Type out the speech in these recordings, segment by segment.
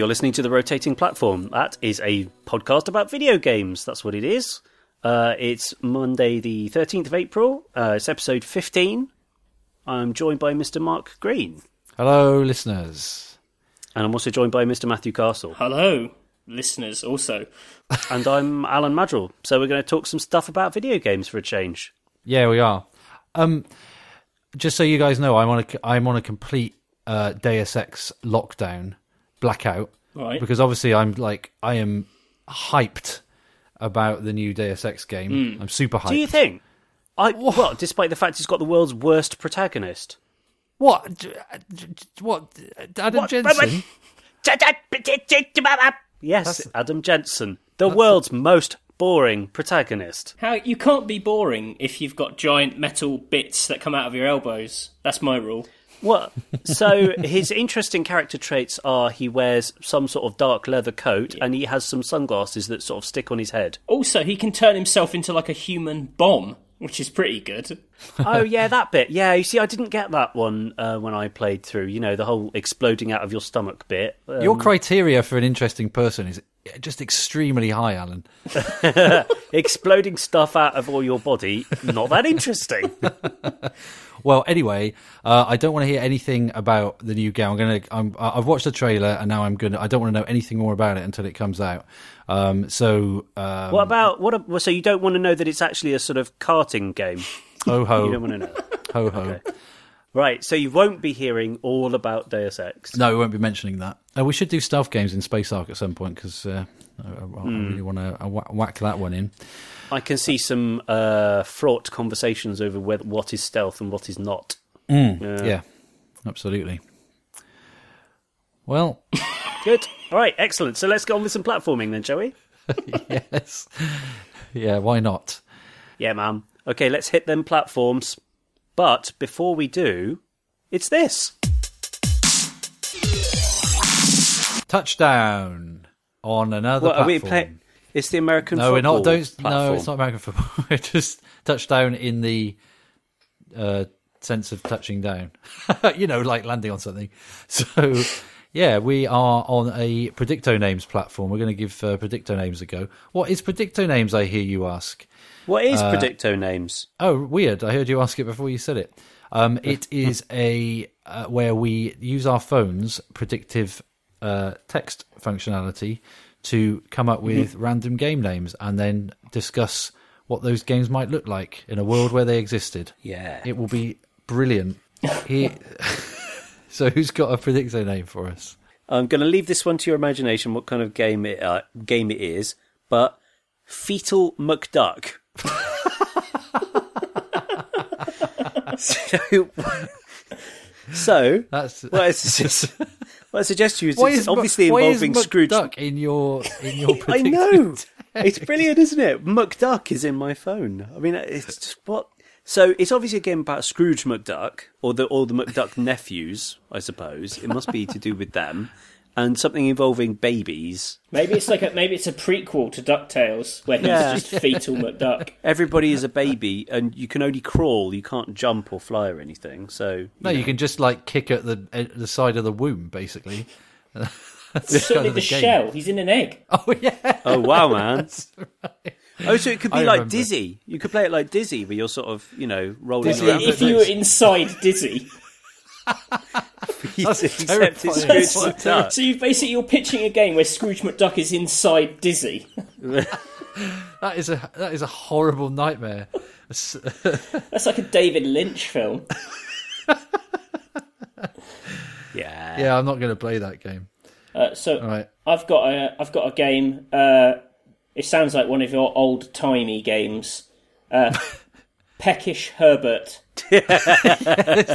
you're listening to The Rotating Platform. That is a podcast about video games. That's what it is. Uh, it's Monday, the 13th of April. Uh, it's episode 15. I'm joined by Mr. Mark Green. Hello, listeners. And I'm also joined by Mr. Matthew Castle. Hello, listeners, also. and I'm Alan Maddrell. So we're going to talk some stuff about video games for a change. Yeah, we are. Um, just so you guys know, I'm on a I'm on a complete uh, Deus Ex lockdown blackout Right. because obviously I'm like I am hyped about the new Deus Ex game. Hmm. I'm super hyped. Do you think? I well, despite the fact he's got the world's worst protagonist. what? What? Adam Jensen? Yes, Adam Jensen, the world's most boring protagonist. How you can't be boring if you've got giant metal bits that come out of your elbows. That's my rule. What? So his interesting character traits are he wears some sort of dark leather coat and he has some sunglasses that sort of stick on his head. Also, he can turn himself into like a human bomb, which is pretty good. oh yeah, that bit. Yeah, you see, I didn't get that one uh, when I played through. You know, the whole exploding out of your stomach bit. Um, Your criteria for an interesting person is just extremely high, Alan. exploding stuff out of all your body, not that interesting. Well, anyway, uh, I don't want to hear anything about the new game. I'm gonna. I'm, I've watched the trailer, and now I'm gonna. I don't want to know anything more about it until it comes out. Um, so, um, what about what? A, so you don't want to know that it's actually a sort of karting game? ho ho You don't want to know. ho ho. Right, so you won't be hearing all about Deus Ex. No, we won't be mentioning that. Uh, we should do stealth games in Space Ark at some point because uh, I, I Hmm. really want to whack that one in. I can see some uh, fraught conversations over whether, what is stealth and what is not. Yeah, absolutely. Well, Good. All right, excellent. So let's get on with some platforming then, shall we? yes, yeah. Why not? Yeah, ma'am. Okay, let's hit them platforms. But before we do, it's this. Touchdown on another What are we platform. It's the American No, we're not. Don't. No, it's not American football. We're just touchdown in the uh, sense of touching down. you know, like landing on something. So, yeah, we are on a Predicto Names platform. We're going to give uh, Predicto Names a go. What is Predicto Names? I hear you ask. What is Uh, Predicto names? Oh, weird! I heard you ask it before you said it. Um, it is a uh, where we use our phones predictive uh, text functionality to come up with random game names and then discuss what those games might look like in a world where they existed. Yeah. It will be brilliant. He... so, who's got a predictor name for us? I'm going to leave this one to your imagination. What kind of game it uh, game it is? But fetal McDuck. so, so That's what I suggest, what I suggest to you is Why it's is obviously involving is Scrooge. McDuck in your in your I know. It's brilliant, isn't it? McDuck is in my phone. I mean, it's just what. So it's obviously a game about Scrooge McDuck, or the or the McDuck nephews, I suppose. It must be to do with them, and something involving babies. Maybe it's like a, maybe it's a prequel to Ducktales where he's Yeah. just fetal McDuck. Everybody is a baby, and you can only crawl. You can't jump or fly or anything. So No, you can just like kick at the at the side of the womb, basically. That's It's kind of the game. shell. He's in an egg. Oh yeah, Oh wow, man! Oh, so it could be I like remember. Dizzy. You could play it like Dizzy, where you're sort of, you know, rolling Dizzy, around. if you were inside Dizzy, That's Except it's terrifying. Scrooge McDuck. so you basically you're pitching a game where Scrooge McDuck is inside Dizzy. that is a that is a horrible nightmare. That's like a David Lynch film. Yeah. yeah, I'm not going to play that game. Uh, so All right, I've got a I've got a game. Uh, it sounds like one of your old timey games. Uh, Peckish Herbert.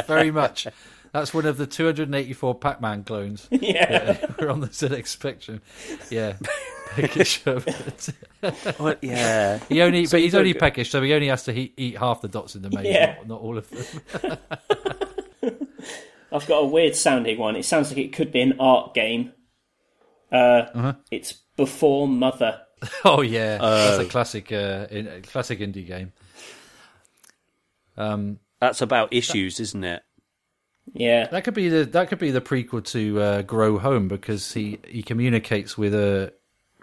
very much. That's one of the 284 Pac-Man clones. Yeah. We're on the ZX Spectrum. Yeah, peckish. What? Yeah. he only, but he's you only don't- peckish, so he only has to he, eat half the dots in the maze, Yeah. not, not all of them. I've got a weird sounding one. It sounds like it could be an art game. Uh, Uh-huh. It's Before Mother. Oh yeah, that's a classic, uh, in, a classic indie game. Um, That's about issues, isn't it? Yeah. That could be the that could be the prequel to uh, Grow Home because he he communicates with a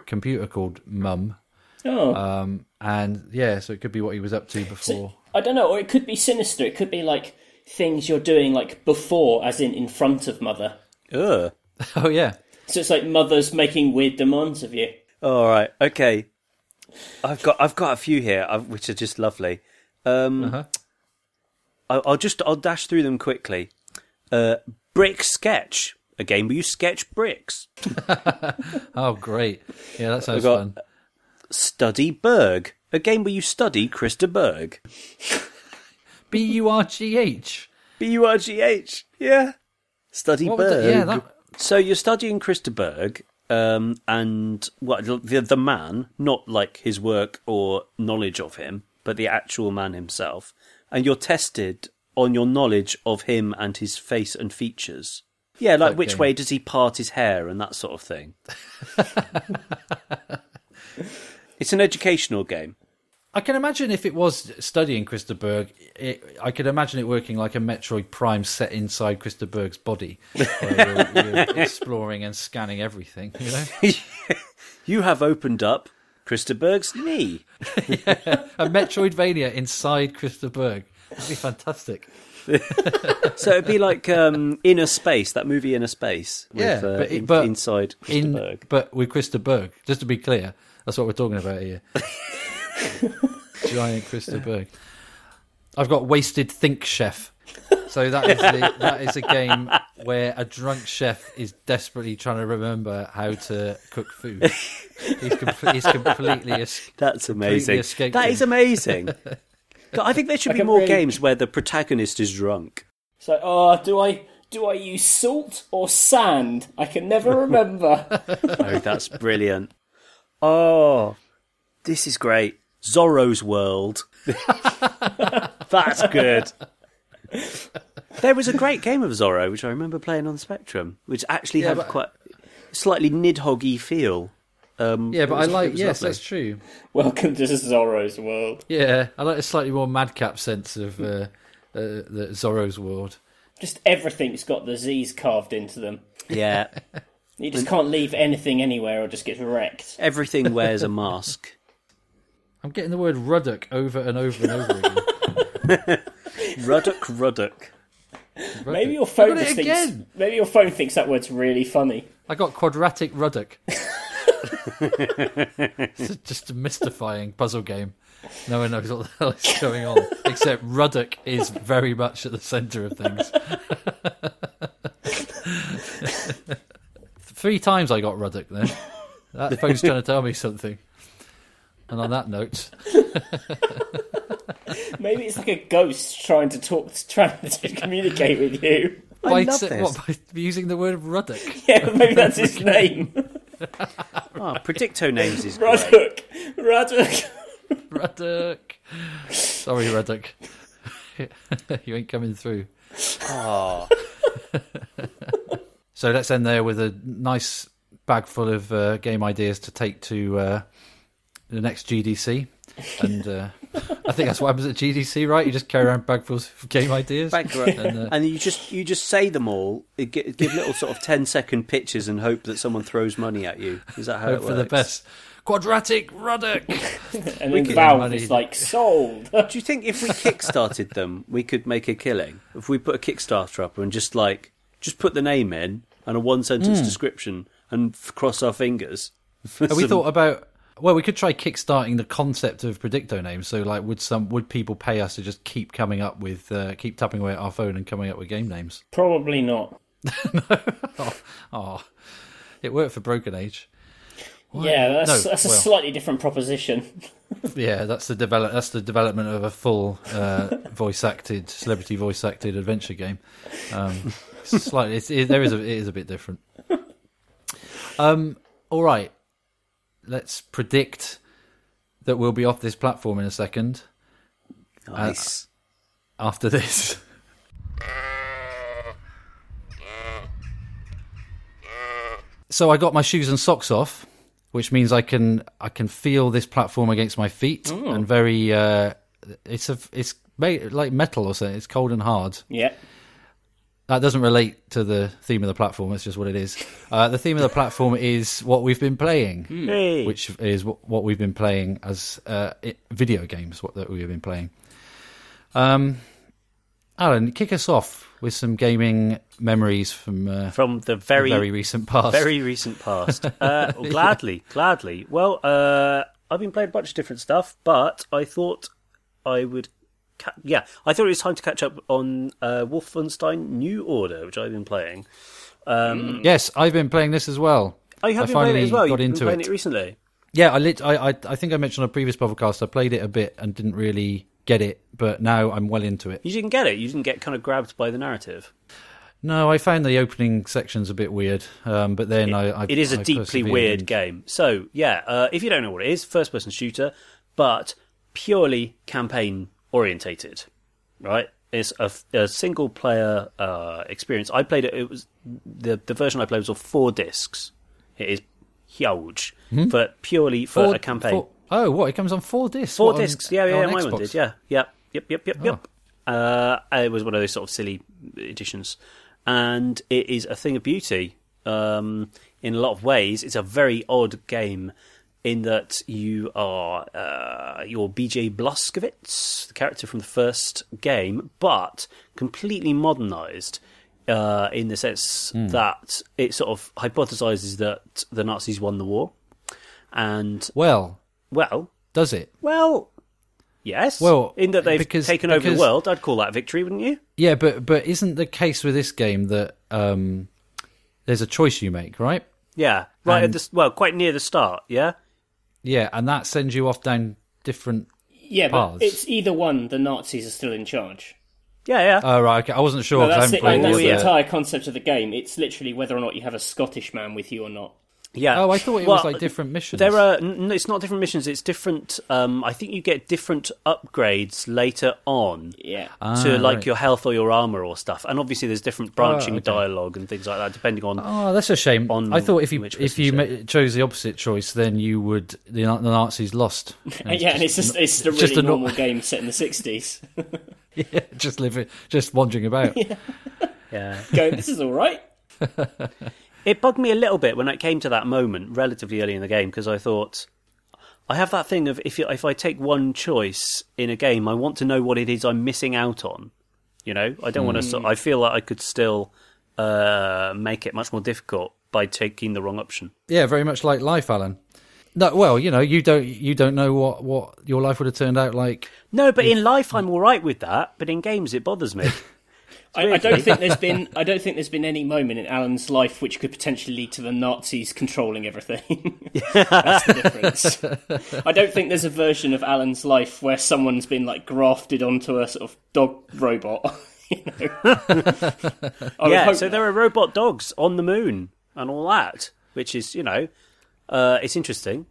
computer called Mum, Oh. um, and yeah, so it could be what he was up to before. I don't know, or it could be sinister. It could be like things you're doing like before, as in in front of mother. Ugh. oh yeah, So it's like mother's making weird demands of you. All right. Okay. I've got I've got a few here, uh, which are just lovely. Um, Uh-huh. I- I'll just I'll dash through them quickly. Uh, brick sketch, a game where you sketch bricks. oh great, yeah, that sounds fun. Study Berg, a game where you study Chris de Burgh. B U R G H. B U R G H. Yeah. Study What Berg. that- yeah, that- So you're studying Chris de Burgh, um, and what the the man, not like his work or knowledge of him, but the actual man himself, and you're tested on your knowledge of him and his face and features. Yeah, like which way does he part his hair and that sort of thing. it's an educational game. I can imagine if it was studying Chris de Burgh, it, I could imagine it working like a Metroid Prime set inside Burgh's body, where you're, you're exploring and scanning everything. You know, You have opened up Burgh's knee. a Metroidvania inside Burgh. That'd be fantastic. So it'd be like um, Inner Space, that movie Inner Space, with, Yeah, uh, but it- in- but inside Krista In Burgh. but with Chris de Burgh, just to be clear, that's what we're talking about here. Giant Chris de Burgh. I've got Wasted Think Chef. So that is the, that is a game where a drunk chef is desperately trying to remember how to cook food. He's, com- he's completely es- That's amazing. escaped That is amazing. I think there should be more really- games where the protagonist is drunk. It's like, oh, do I do I use salt or sand? I can never remember. Oh, that's brilliant. Oh, this is great. Zorro's World. that's good. There was a great game of Zorro, which I remember playing on the Spectrum, which actually Yeah, had but- quite slightly Nidhoggy feel. Um, Yeah, but I was- it like yes, lovely. that's true. Welcome to Zorro's world. Yeah, I like a slightly more madcap sense of uh, uh, the Zorro's world. Just everything's got the Z's carved into them. Yeah, You just can't leave anything anywhere or just gets wrecked. everything wears a mask. I'm getting the word Ruddock over and over and over again. Ruddock, Ruddock. Maybe your phone got it just thinks. again. Maybe your phone thinks that word's really funny. I got quadratic Ruddock. It's just a mystifying puzzle game. No one knows what the hell is going on, except Ruddock is very much at the centre of things. Three times I got Ruddock then. That phone's trying to tell me something. And on that note, Maybe it's like a ghost trying to talk, trying to communicate with you. I by, love sa- this. what, by using the word Ruddock. Yeah, maybe that's his name. Oh, Predicto names is great. Ruddock. Ruddock. Ruddock. Sorry, Ruddock. you ain't coming through. Oh, So let's end there with a nice bag full of uh, game ideas to take to uh, the next GDC. And uh, I think that's what happens at GDC, right? You just carry around bagfuls of game ideas. And, uh, and you just you just say them all. It give little sort of 10 second pitches and hope that someone throws money at you. Is that how hope it for works? the best. Quadratic Ruddock. And then could- Valve money. is like, sold. Do you think if we kickstarted them, we could make a killing? If we put a Kickstarter up and just like just put the name in and a one sentence description and f- cross our fingers. for Have we thought about? Well, we could try kickstarting the concept of predicto names. So, like, would some would people pay us to just keep coming up with, uh, keep tapping away at our phone and coming up with game names? Probably not. no. Oh, it worked for Broken Age. Yeah, that's, No, that's a well. slightly different proposition. Yeah, that's the develop. That's the development of a full uh, voice acted, celebrity voice acted adventure game. Um, it's slightly, it's, it, there is a, it is a bit different. Um, all right, let's predict that we'll be off this platform in a second nice. after this. So I got my shoes and socks off, which means I can I can feel this platform against my feet and very uh, it's a it's made like metal or something. It's cold and hard. Yeah. That doesn't relate to the theme of the platform. It's just what it is. Uh, the theme of the platform is what we've been playing, Hey. which is what, what we've been playing as uh, i video games. What that we have been playing. Um, Alan, kick us off with some gaming memories from uh, from the the very very recent past. very recent past. Uh, well, gladly, gladly. Well, uh, I've been playing a bunch of different stuff, but I thought I would. Ca- yeah, I thought it was time to catch up on uh, Wolfenstein New Order, which I've been playing. Um, Yes, I've been playing this as well. Oh, you have I been playing it finally as well. got You've into been playing it. it recently. Yeah, I, lit, I, I I think I mentioned on a previous podcast I played it a bit and didn't really get it, but now I'm well into it. You didn't get it. You didn't get kind of grabbed by the narrative. No, I found the opening sections a bit weird, um, but then I, I it is a I deeply persevered weird and- game. So yeah, uh, if you don't know what it is, first person shooter, but purely campaign orientated, right? It's a, a single player uh, experience. I played it. It was the the version I played was of four discs. It is huge, but purely for Hmm? Four- a campaign. four- oh, what? It comes on four discs. Four What, on- discs. Yeah, yeah, on yeah my Xbox? one did. Yeah, yeah, yep, yep, yep, Oh. yep. Uh, it was one of those sort of silly editions, and it is a thing of beauty. Um, in a lot of ways, it's a very odd game in that you are uh, you're BJ Blazkowicz, the character from the first game, but completely modernised. Uh, in the sense Hmm. that it sort of hypothesizes that the Nazis won the war, and Well, well, does it? well, yes. Well, in that they've because- taken over the world, I'd call that victory, wouldn't you? Yeah, but but isn't the case with this game that um, there's a choice you make, right? Yeah, right at And- the well, quite near the start. Yeah, Yeah, and that sends you off down different. Yeah, but Paths. it's either one. The Nazis are still in charge. yeah, yeah. Oh right, okay. I wasn't sure. No, 'cause I that's haven't it. played And that's the the entire concept of the game. It's literally whether or not you have a Scottish man with you or not. Yeah. Oh, I thought it Well, was like different missions. There are. n- it's not different missions. It's different. Um, I think you get different upgrades later on Yeah. Ah, to like right. your health or your armor or stuff. And obviously, there's different branching okay. dialogue and things like that, depending on. Oh, that's a shame. on I thought if you which if you ma- chose the opposite choice, then you would the, the Nazis lost. And yeah, and it's just it's just a really just a no- normal game set in the sixties. yeah, just living, just wandering about. Yeah. Going, this is all right. It bugged me a little bit when it came to that moment relatively early in the game because I thought I have that thing of if you, if I take one choice in a game, I want to know what it is I'm missing out on. You know, I don't want to. I feel like I could still uh, make it much more difficult by taking the wrong option. Yeah, very much like life, Alan. No, well, you know, you don't you don't know what what your life would have turned out like. No, but in life I'm all right with that. But in games, it bothers me. I, I don't think there's been I don't think there's been any moment in Alan's life which could potentially lead to the Nazis controlling everything. That's the difference. I don't think there's a version of Alan's life where someone's been like grafted onto a sort of dog robot. you know? Yeah, so not. there are robot dogs on the moon and all that, which is you know, uh, it's interesting.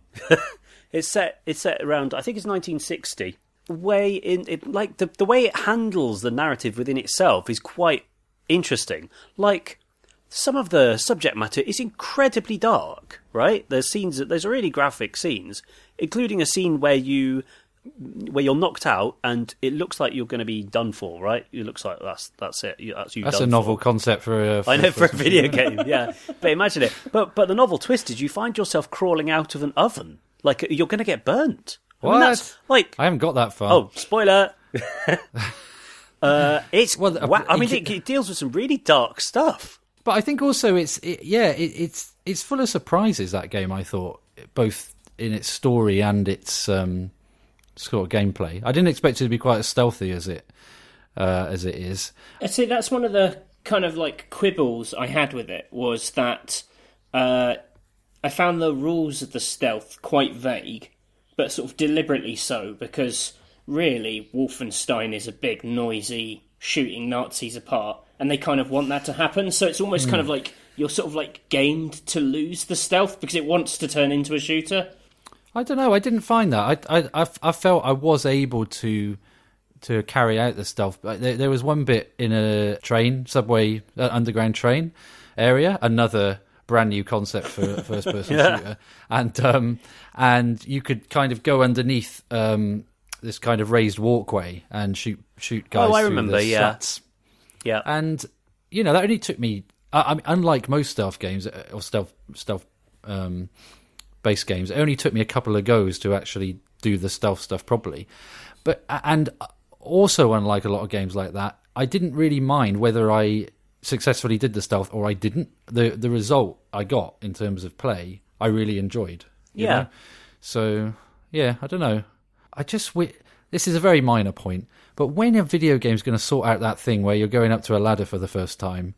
it's set it's set around I think it's 1960. Way in it like the the way it handles the narrative within itself is quite interesting. Like some of the subject matter is incredibly dark, right? There's scenes that there's really graphic scenes, including a scene where you where you're knocked out and it looks like you're going to be done for, right? It looks like that's that's it. That's you. That's a for. novel concept for a. I know for a video game, yeah. But imagine it. But but the novel twist is you find yourself crawling out of an oven, like you're going to get burnt. I mean, What? that's like I haven't got that far. oh, spoiler. uh, it's Well, well, uh, I mean, it, it deals with some really dark stuff. But I think also it's it, yeah it, it's it's full of surprises that game. I thought both in its story and its um, sort of gameplay. I didn't expect it to be quite as stealthy as it uh, as it is. I see that's one of the kind of like quibbles I had with it was that uh, I found the rules of the stealth quite vague, but sort of deliberately so because really Wolfenstein is a big noisy shooting Nazis apart, and they kind of want that to happen. So it's almost kind of like you're sort of like gamed to lose the stealth because it wants to turn into a shooter. I don't know. I didn't find that. I I I, I felt I was able to to carry out the stealth. But there, there was one bit in a train, subway, uh, underground train area. Another brand new concept for a first person Yeah. shooter, and um and you could kind of go underneath um this kind of raised walkway and shoot shoot guys. Oh, I remember, the yeah. slats. Yeah, and you know that only took me. I, I mean, unlike most stealth games uh, or stealth stealth um, based games, it only took me a couple of goes to actually do the stealth stuff properly. But and also unlike a lot of games like that, I didn't really mind whether I successfully did the stealth or I didn't. The the result I got in terms of play, I really enjoyed. Yeah. know? So yeah, I don't know. I just wi- this is a very minor point, but when a video game's going to sort out that thing where you're going up to a ladder for the first time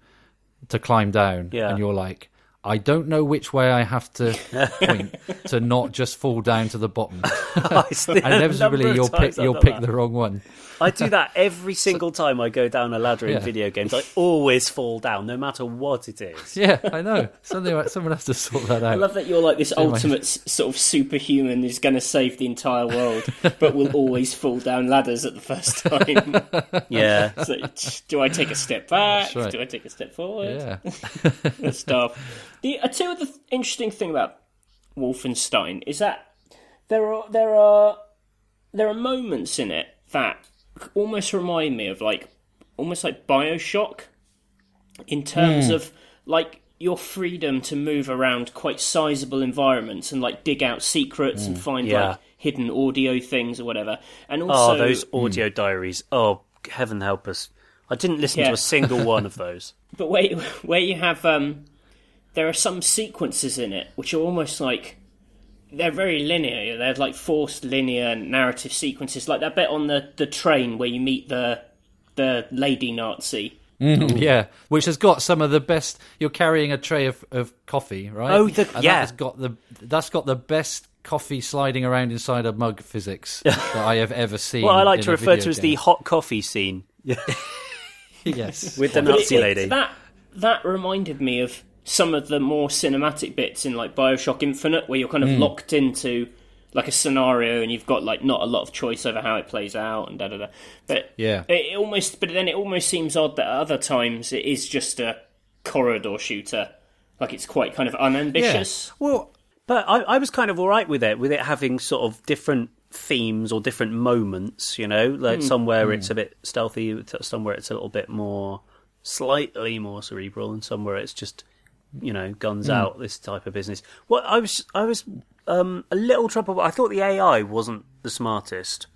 to climb down, Yeah. and you're like. I don't know which way I have to point to not just fall down to the bottom. And inevitably, you'll pick you'll pick that. the wrong one. I do that every single time I go down a ladder in Yeah. video games. I always fall down, no matter what it is. Yeah, I know. Something someone has to sort that out. I love that you're like this my- ultimate s- sort of superhuman who's going to save the entire world, but will always fall down ladders at the first time. Yeah. so, do I take a step back? Right. Do I take a step forward? Yeah, stuff. The uh, two other th- interesting thing about Wolfenstein is that there are there are there are moments in it that almost remind me of like almost like Bioshock in terms of like your freedom to move around quite sizable environments and like dig out secrets and find Yeah. like hidden audio things or whatever. And also Oh, those audio diaries. Oh, heaven help us. I didn't listen Yeah. to a single one of those. But where you, where you have um, there are some sequences in it which are almost like they're very linear. They're like forced linear narrative sequences, like that bit on the, the train where you meet the the lady Nazi. Mm, yeah. Which has got some of the best. You're carrying a tray of, of coffee, right? Oh, the- and yeah. That has got the that's got the best coffee sliding around inside a mug physics that I have ever seen. What I like to refer to as the hot coffee scene yes. with the Nazi lady. That that reminded me of some of the more cinematic bits in like Bioshock Infinite, where you're kind of Hmm. locked into like a scenario and you've got like not a lot of choice over how it plays out and da da da. But Yeah. it, it almost but then it almost seems odd that at other times it is just a corridor shooter. Like it's quite kind of yeah. unambitious. Well, But I, I was kind of all right with it, with it having sort of different themes or different moments. You know, like somewhere it's a bit stealthy, somewhere it's a little bit more, slightly more cerebral, and somewhere it's just, you know, guns out. This type of business. Well, I was, I was um, a little troubled. I thought the AI wasn't the smartest.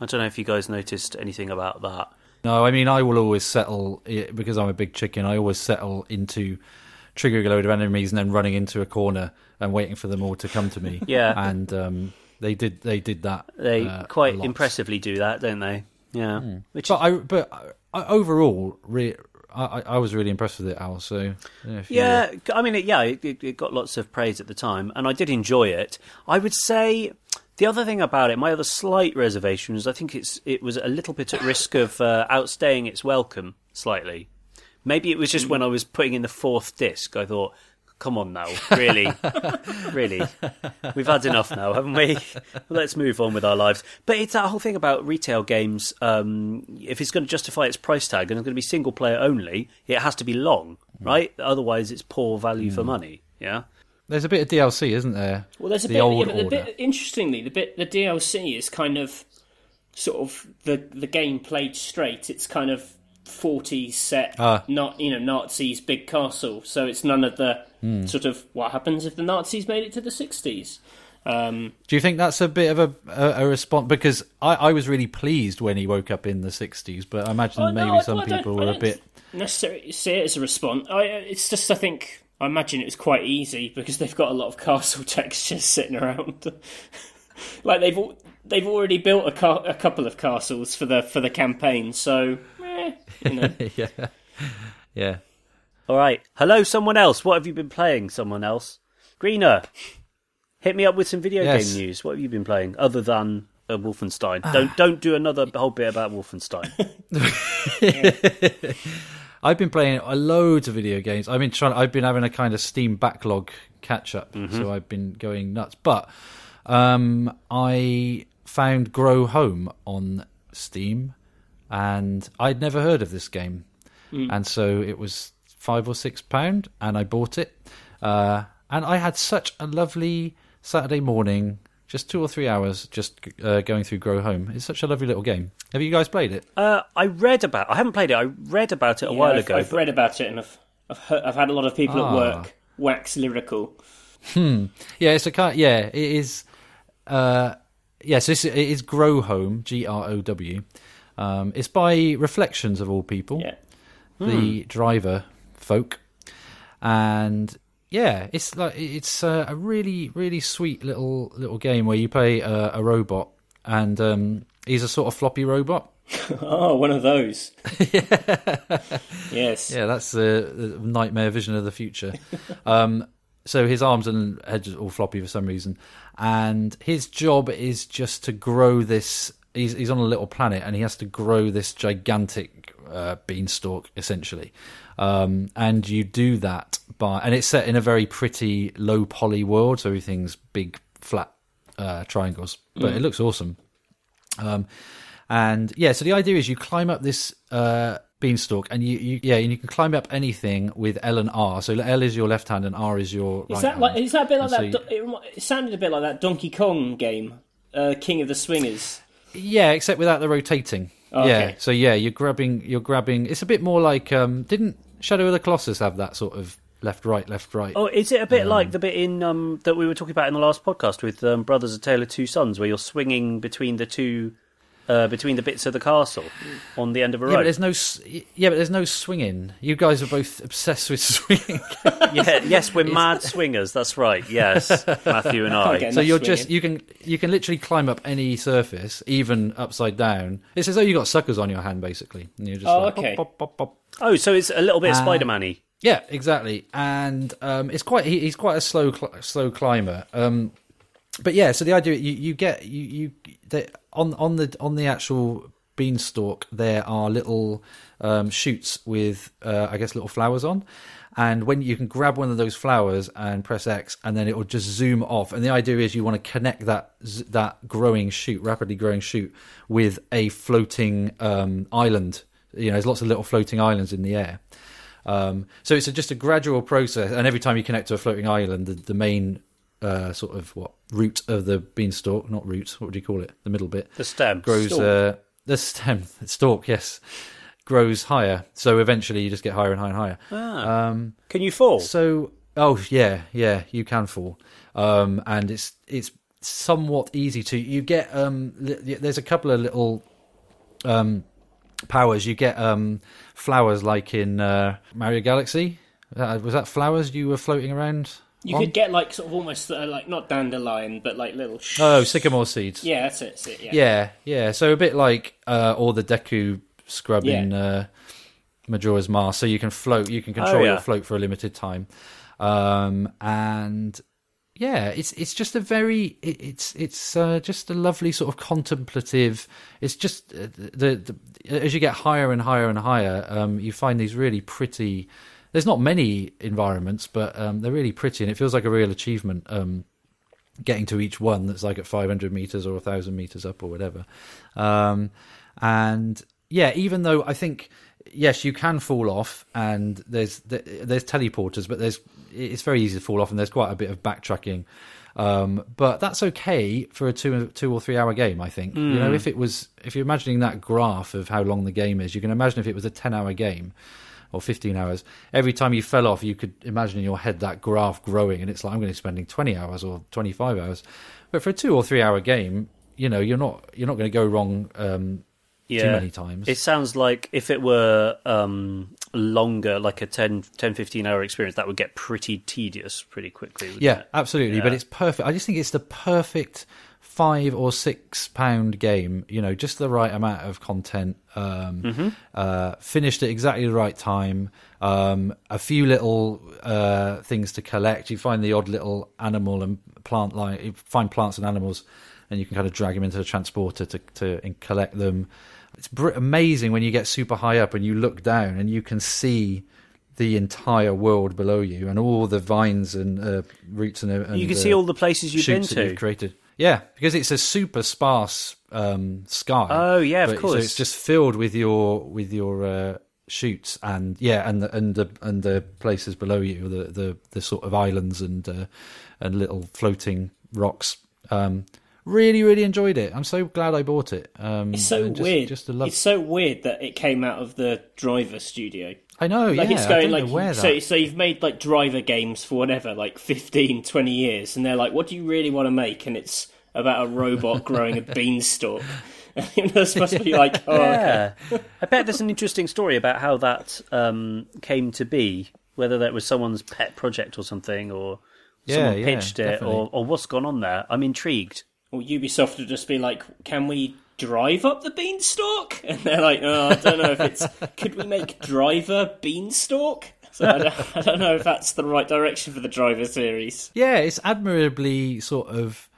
I don't know if you guys noticed anything about that. No, I mean I will always settle because I'm a big chicken. I always settle into triggering a load of enemies and then running into a corner and waiting for them all to come to me. Yeah. and um, they did they did that. They uh, quite impressively do that, don't they? Yeah. Which But I but I, overall, re, I, I- was really impressed with it, Al. So yeah, Yeah, I mean, it, yeah, it, it it got lots of praise at the time, and I did enjoy it. I would say the other thing about it, my other slight reservation is I think it's it was a little bit at risk of uh, outstaying its welcome slightly. Maybe it was just when I was putting in the fourth disc, I thought, "Come on now, really, really, we've had enough now, haven't we? Let's move on with our lives." But it's that whole thing about retail games. Um, if it's going to justify its price tag and it's going to be single player only, it has to be long, right? Otherwise, it's poor value for money. Yeah. there's a bit of DLC, isn't there? Well, there's a the bit. old yeah, but the bit interestingly, the bit the DLC is kind of sort of the the game played straight. It's kind of 40s set, Ah. not you know Nazis big castle. So it's none of the Hmm. sort of what happens if the Nazis made it to the 60s. Um, Do you think that's a bit of a a, a response? Because I, I was really pleased when he woke up in the '60s, but I imagine oh, maybe I- some people were a don't bit. necessarily see it as a response. I, it's just I think I imagine it was quite easy because they've got a lot of castle textures sitting around. like they've they've already built a, ca- a couple of castles for the for the campaign, so eh, you know. yeah, yeah. All right. Hello, someone else. What have you been playing? Someone else. Greener, hit me up with some video Yes. game news. What have you been playing other than uh, Wolfenstein? don't don't do another whole bit about Wolfenstein. I've been playing loads of video games. I've been trying. I've been having a kind of Steam backlog catch up, so I've been going nuts. But um, I found Grow Home on Steam, and I'd never heard of this game, and so it was five or six pound, and I bought it. Uh, and I had such a lovely Saturday morning, just two or three hours, just uh, going through Grow Home. It's such a lovely little game. Have you guys played it? Uh, I read about. I haven't played it. I read about it a Yeah, while I've, ago. I've read about it and I've I've, heard, I've had a lot of people Ah. at work wax lyrical. Hmm. Yeah, it's a kind. Yeah, it is. Uh, yes, this it is Grow Home. G R O W. Um, it's by Reflections of all people. Yeah, the driver folk, and yeah, it's like it's uh, a really really sweet little little game where you play a, a robot, and um, he's a sort of floppy robot. oh, one of those. yes. Yeah, that's the, the nightmare vision of the future. um, so his arms and head are all floppy for some reason, and his job is just to grow this. He's, he's on a little planet, and he has to grow this gigantic uh, beanstalk, essentially. Um, and you do that by, and it's set in a very pretty low poly world, so everything's big, flat uh, triangles, but it looks awesome. Um, and yeah, so the idea is you climb up this uh, beanstalk, and you, you yeah, and you can climb up anything with L and R. So L is your left hand, and R is your Is right that hand. like? Is that a bit like And that? so Do- it, it sounded a bit like that Donkey Kong game, uh, King of the Swingers. Yeah, except without the rotating. Oh, Yeah, okay. so yeah, you're grabbing. You're grabbing. It's a bit more like um, didn't Shadow of the Colossus have that sort of left, right, left, right? Oh, is it a bit like the bit in um, that we were talking about in the last podcast with um, Brothers: A Tale of Two Sons, where you're swinging between the two, uh, between the bits of the castle on the end of a yeah, but rope? there's no. s- Yeah, but there's no swinging. You guys are both obsessed with swinging. yeah, yes, we're mad swingers. That's right. Yes, Matthew and I. Okay. so you're swinging. just you can you can literally climb up any surface, even upside down. It's as though you got suckers on your hand, basically. And you're just Oh, like, okay. pop, pop, pop, pop. Oh, so it's a little bit Uh, Spider-Man-y. Yeah, exactly. And um, it's quite he, he's quite a slow cl- slow climber. Um, but yeah, so the idea you, you get you you the, on on the on the actual beanstalk there are little um, shoots with uh, I guess little flowers on. And when you can grab one of those flowers and press X, and then it will just zoom off. And the idea is you want to connect that that growing shoot, rapidly growing shoot, with a floating um, island. You know, there's lots of little floating islands in the air. Um, so it's a, just a gradual process, and every time you connect to a floating island, the, the main uh, sort of what root of the beanstalk, not root, what would you call it? The middle bit The stem grows. Uh, the stem, stalk, yes, grows higher. So eventually, you just get higher and higher and higher. Ah. Um, Can you fall? so, oh yeah, yeah, you can fall, um, and it's it's somewhat easy to. You get um, li- there's a couple of little um, powers. You get um, flowers like in uh, Mario Galaxy. Uh, was that flowers you were floating around? You on? could get like sort of almost uh, like not dandelion, but like little. Sh- oh sycamore seeds. yeah, that's it. That's it yeah. yeah, yeah. So a bit like uh, all the Deku scrub Yeah. in uh, Majora's Mask. So you can float. You can control Oh, yeah. your float for a limited time, um, and yeah, it's it's just a very it, it's it's uh, just a lovely sort of contemplative. It's just uh, the, the as you get higher and higher and higher, um, you find these really pretty. There's not many environments, but um, they're really pretty, and it feels like a real achievement. Um, getting to each one that's like at 500 meters or 1000 meters up or whatever. Um and yeah even though i think yes you can fall off and there's there's teleporters but there's it's very easy to fall off and there's quite a bit of backtracking. Um but that's okay for a two two or three hour game i think. You know if it was if you're imagining that graph of how long the game is you can imagine if it was a 10 hour game or 15 hours. Every time you fell off, you could imagine in your head that graph growing, and it's like I'm going to be spending 20 hours or 25 hours. But for a two or three hour game, you know, you're not you're not going to go wrong um, too many times. It sounds like if it were um, longer, like a 10, 10, 15 hour experience, that would get pretty tedious pretty quickly. yeah, it? absolutely. But it's perfect. I just think it's the perfect five or six pound game. You know, just the right amount of content. Um, Mm-hmm. uh, finished at exactly the right time. Um, a few little uh, things to collect. You find the odd little animal and plant like you find plants and animals, and you can kind of drag them into the transporter to to and collect them. It's br- amazing when you get super high up and you look down and you can see the entire world below you and all the vines and uh, roots and, and You can uh, see all the places you've been to. you've created. Yeah, because it's a super sparse um, sky. Oh, yeah, of But- So course. it's just filled with your with your uh, shoots and yeah, and the and the and the places below you, the the, the sort of islands and uh, and little floating rocks. Um, really, really enjoyed it. I'm so glad I bought it. Um, It's so just, weird. Just love. It's so weird that it came out of the driver studio. I know. Like yeah, it's I going don't like know where so. that. So you've made like driver games for whatever, like 15, 20 years, and they're like, "What do you really want to make?" And it's about a robot growing a beanstalk. And they're supposed to be like, "Oh, okay. Yeah, I bet there's an interesting story about how that um, came to be. Whether that was someone's pet project or something, or Yeah, someone yeah, pitched it, or, or what's gone on there. I'm intrigued. Or Ubisoft would just be like, "Can we drive up the beanstalk?" And they're like, "Oh, I don't know if it's. Could we make driver beanstalk?" So I don't, I don't know if that's the right direction for the driver series. Yeah, it's admirably sort of.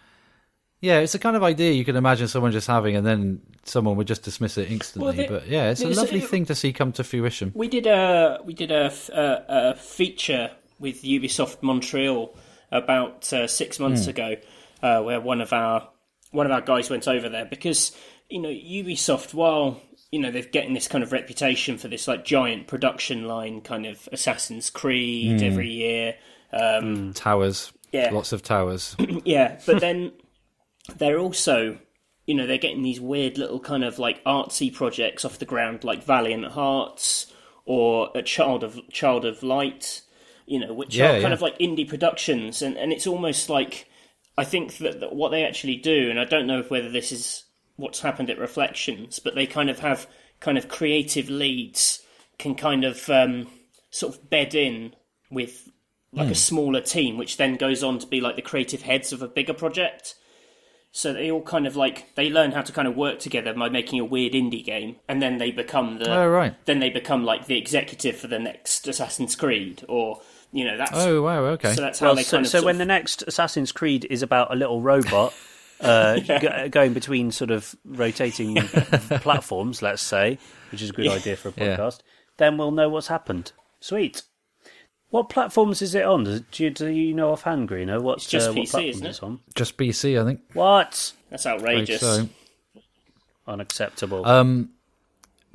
Yeah, it's a kind of idea you can imagine someone just having, and then someone would just dismiss it instantly. Well, but yeah, it's a lovely thing to see come to fruition. We did a we did a, a- a feature with Ubisoft Montreal about uh, six months ago, uh, where one of our one of our guys went over there because you know Ubisoft, while you know they're getting this kind of reputation for this like giant production line, kind of Assassin's Creed every year, um, Towers, Yeah. lots of towers. yeah, but then they're also, you know, they're getting these weird little kind of like artsy projects off the ground, like Valiant Hearts or a Child of Child of Light, you know, which Yeah, are kind yeah. of like indie productions, and and it's almost like I think that, that what they actually do, and I don't know whether this is what's happened at Reflections, but they kind of have kind of creative leads can kind of um, sort of bed in with like a smaller team, which then goes on to be like the creative heads of a bigger project. So they all kind of like they learn how to kind of work together by making a weird indie game, and then they become the Oh, right. then they become like the executive for the next Assassin's Creed, or you know that's Oh wow, okay. so that's how Well, they so, kind of so when of- the next Assassin's Creed is about a little robot uh, go- going between sort of rotating platforms, let's say, which is a good idea for a Yeah. podcast, then we'll know what's happened. Sweet. What platforms is it on? Do you, do you know offhand, Greeno? What's It's just uh, what PC, isn't it? it's on? Just PC, I think. What? that's outrageous. so. Unacceptable. Um,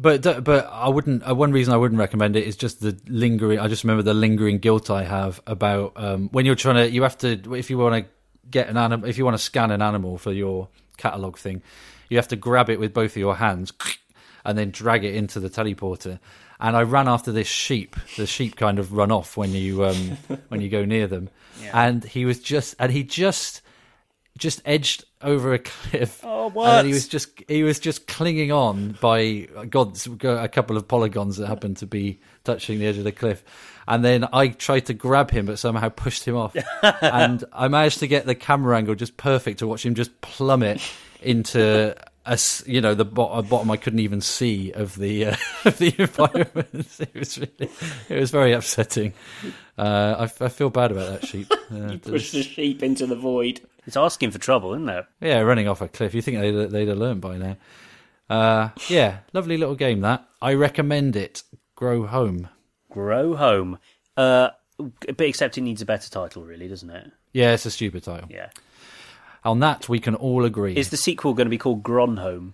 but but I wouldn't. Uh, one reason I wouldn't recommend it is just the lingering. I just remember the lingering guilt I have about um, when you're trying to. You have to if you want to get an animal. If you want to scan an animal for your catalog thing, you have to grab it with both of your hands and then drag it into the teleporter. And I ran after this sheep. The sheep kind of run off when you um, when you go near them. And he was just and he just just edged over a cliff. Oh, And he was just he was just clinging on by God's a couple of polygons that happened to be touching the edge of the cliff. And then I tried to grab him, but somehow pushed him off. and I managed to get the camera angle just perfect to watch him just plummet into a, you know the bo- a bottom I couldn't even see of the uh, of the environment. it was really, it was very upsetting. Uh, I, I feel bad about that sheep. Uh, Push the sheep into the void. It's asking for trouble, isn't it? yeah, running off a cliff. You think they'd, they'd have learned by now. Uh, yeah, lovely little game that. I recommend it. Grow Home. Grow Home. Uh, but except it needs a better title, really, doesn't it? Yeah, it's a stupid title. Yeah. On that, we can all agree. Is the sequel going to be called Gronholm?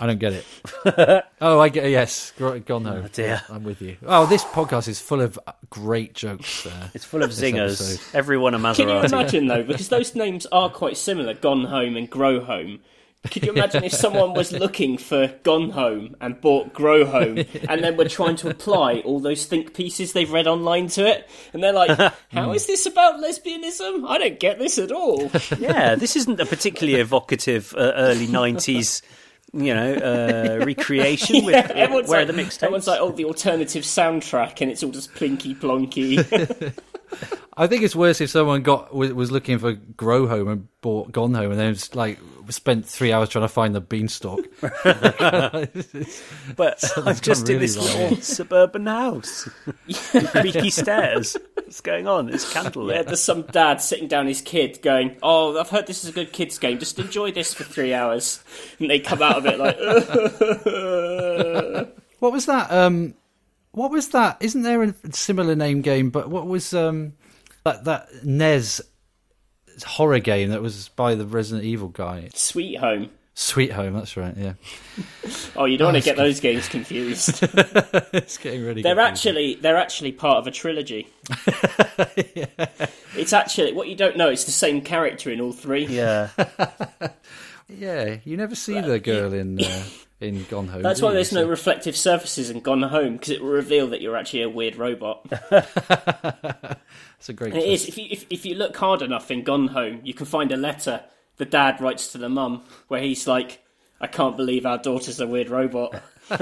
I don't get it. oh, I get yes. Gro- Gone Home. Oh, dear. I'm with you. Oh, this podcast is full of uh, great jokes. There. Uh, it's full of zingers. episode. Everyone a Can you imagine though, because those names are quite similar, Gone Home and Grow Home. Could you imagine if someone was looking for Gone Home and bought Grow Home, and then were trying to apply all those think pieces they've read online to it, and they're like, "How hmm. is this about lesbianism? I don't get this at all." yeah, this isn't a particularly evocative uh, early '90s, you know, uh, recreation with, Yeah, everyone's where like, the mixtapes. Everyone's like, "Oh, the alternative soundtrack," and it's all just plinky plonky. I think it's worse if someone got was was looking for Grow Home and bought Gone Home and then just like spent three hours trying to find the beanstalk. but I'm just gone in this wrong. little suburban house, creaky stairs. What's going on? It's Yeah, candlelit. there's some dad sitting down his kid going, Oh, I've heard this is a good kids game, just enjoy this for three hours. And they come out of it like, What was that? Um, what was that? Isn't there a similar name game? But what was um, that that NES horror game that was by the Resident Evil guy? Sweet Home. Sweet Home, that's right. Yeah, Oh, you don't want to get those games confused. it's getting really. They're confusing. actually they're actually part of a trilogy. yeah. It's actually what you don't know. It's the same character in all three. Yeah. Yeah, you never see the girl in uh, in Gone Home. That's why there's no reflective surfaces in Gone Home because it will reveal that you're actually a weird robot. That's a great. And it is if you if, if you look hard enough in Gone Home, you can find a letter the dad writes to the mum where he's like, "I can't believe our daughter's a weird robot."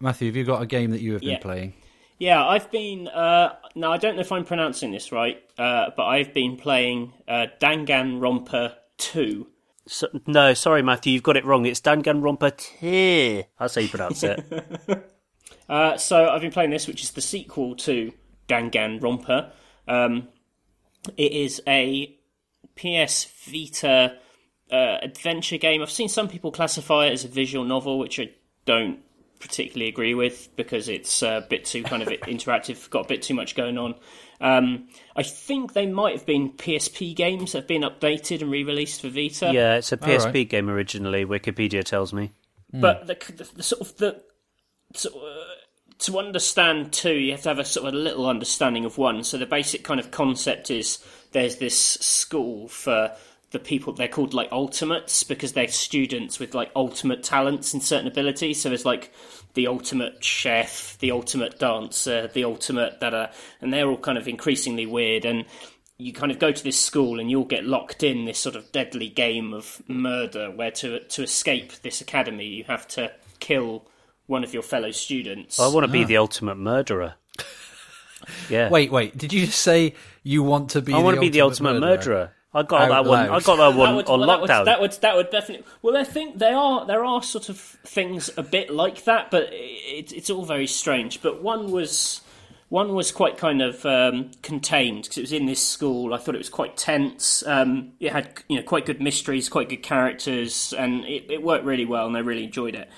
Matthew, have you got a game that you have been playing? Yeah, I've been. Uh, now I don't know if I'm pronouncing this right, uh, but I've been playing uh, Danganronpa Two. So, no, sorry, Matthew, you've got it wrong. It's Dangan Danganronpa 2. That's how you pronounce it. Uh, so I've been playing this, which is the sequel to Danganronpa. Um, it is a PS Vita uh, adventure game. I've seen some people classify it as a visual novel, which I don't particularly agree with because it's a bit too kind of interactive, got a bit too much going on. Um, I think they might have been PSP games that have been updated and re-released for Vita. yeah, it's a PSP right. game originally, Wikipedia tells me. But the, the, the sort of the sort of, uh, to understand two, you have to have a sort of a little understanding of one. So the basic kind of concept is there's this school for the people they're called like ultimates because they're students with like ultimate talents and certain abilities. So there's like the ultimate chef, the ultimate dancer, the ultimate that are, and they're all kind of increasingly weird and. You kind of go to this school and you'll get locked in this sort of deadly game of murder, where to to escape this academy you have to kill one of your fellow students. I want to be ah. the ultimate murderer. Yeah. Wait, wait. Did you just say you want to be? I want to be the ultimate murderer. I got Out that one. I got that one that would, on well, that would- lockdown. That would, that would definitely. Well, I think there are there are sort of things a bit like that, but it, it's all very strange. But one was one was quite kind of um, contained because it was in this school. I thought it was quite tense. Um, it had you know quite good mysteries, quite good characters, and it, it worked really well, and I really enjoyed it.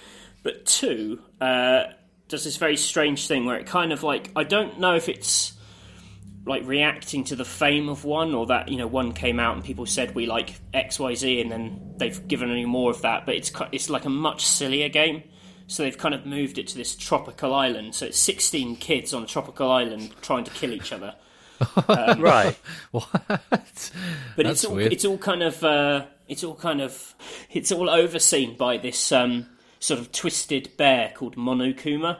But two uh, does this very strange thing where it kind of like I don't know if it's like reacting to the fame of one or that you know one came out and people said we like xyz and then they've given any more of that but it's it's like a much sillier game so they've kind of moved it to this tropical island so it's 16 kids on a tropical island trying to kill each other right. What? but That's it's all weird. it's all kind of uh, it's all kind of it's all overseen by this um, sort of twisted bear called Monokuma,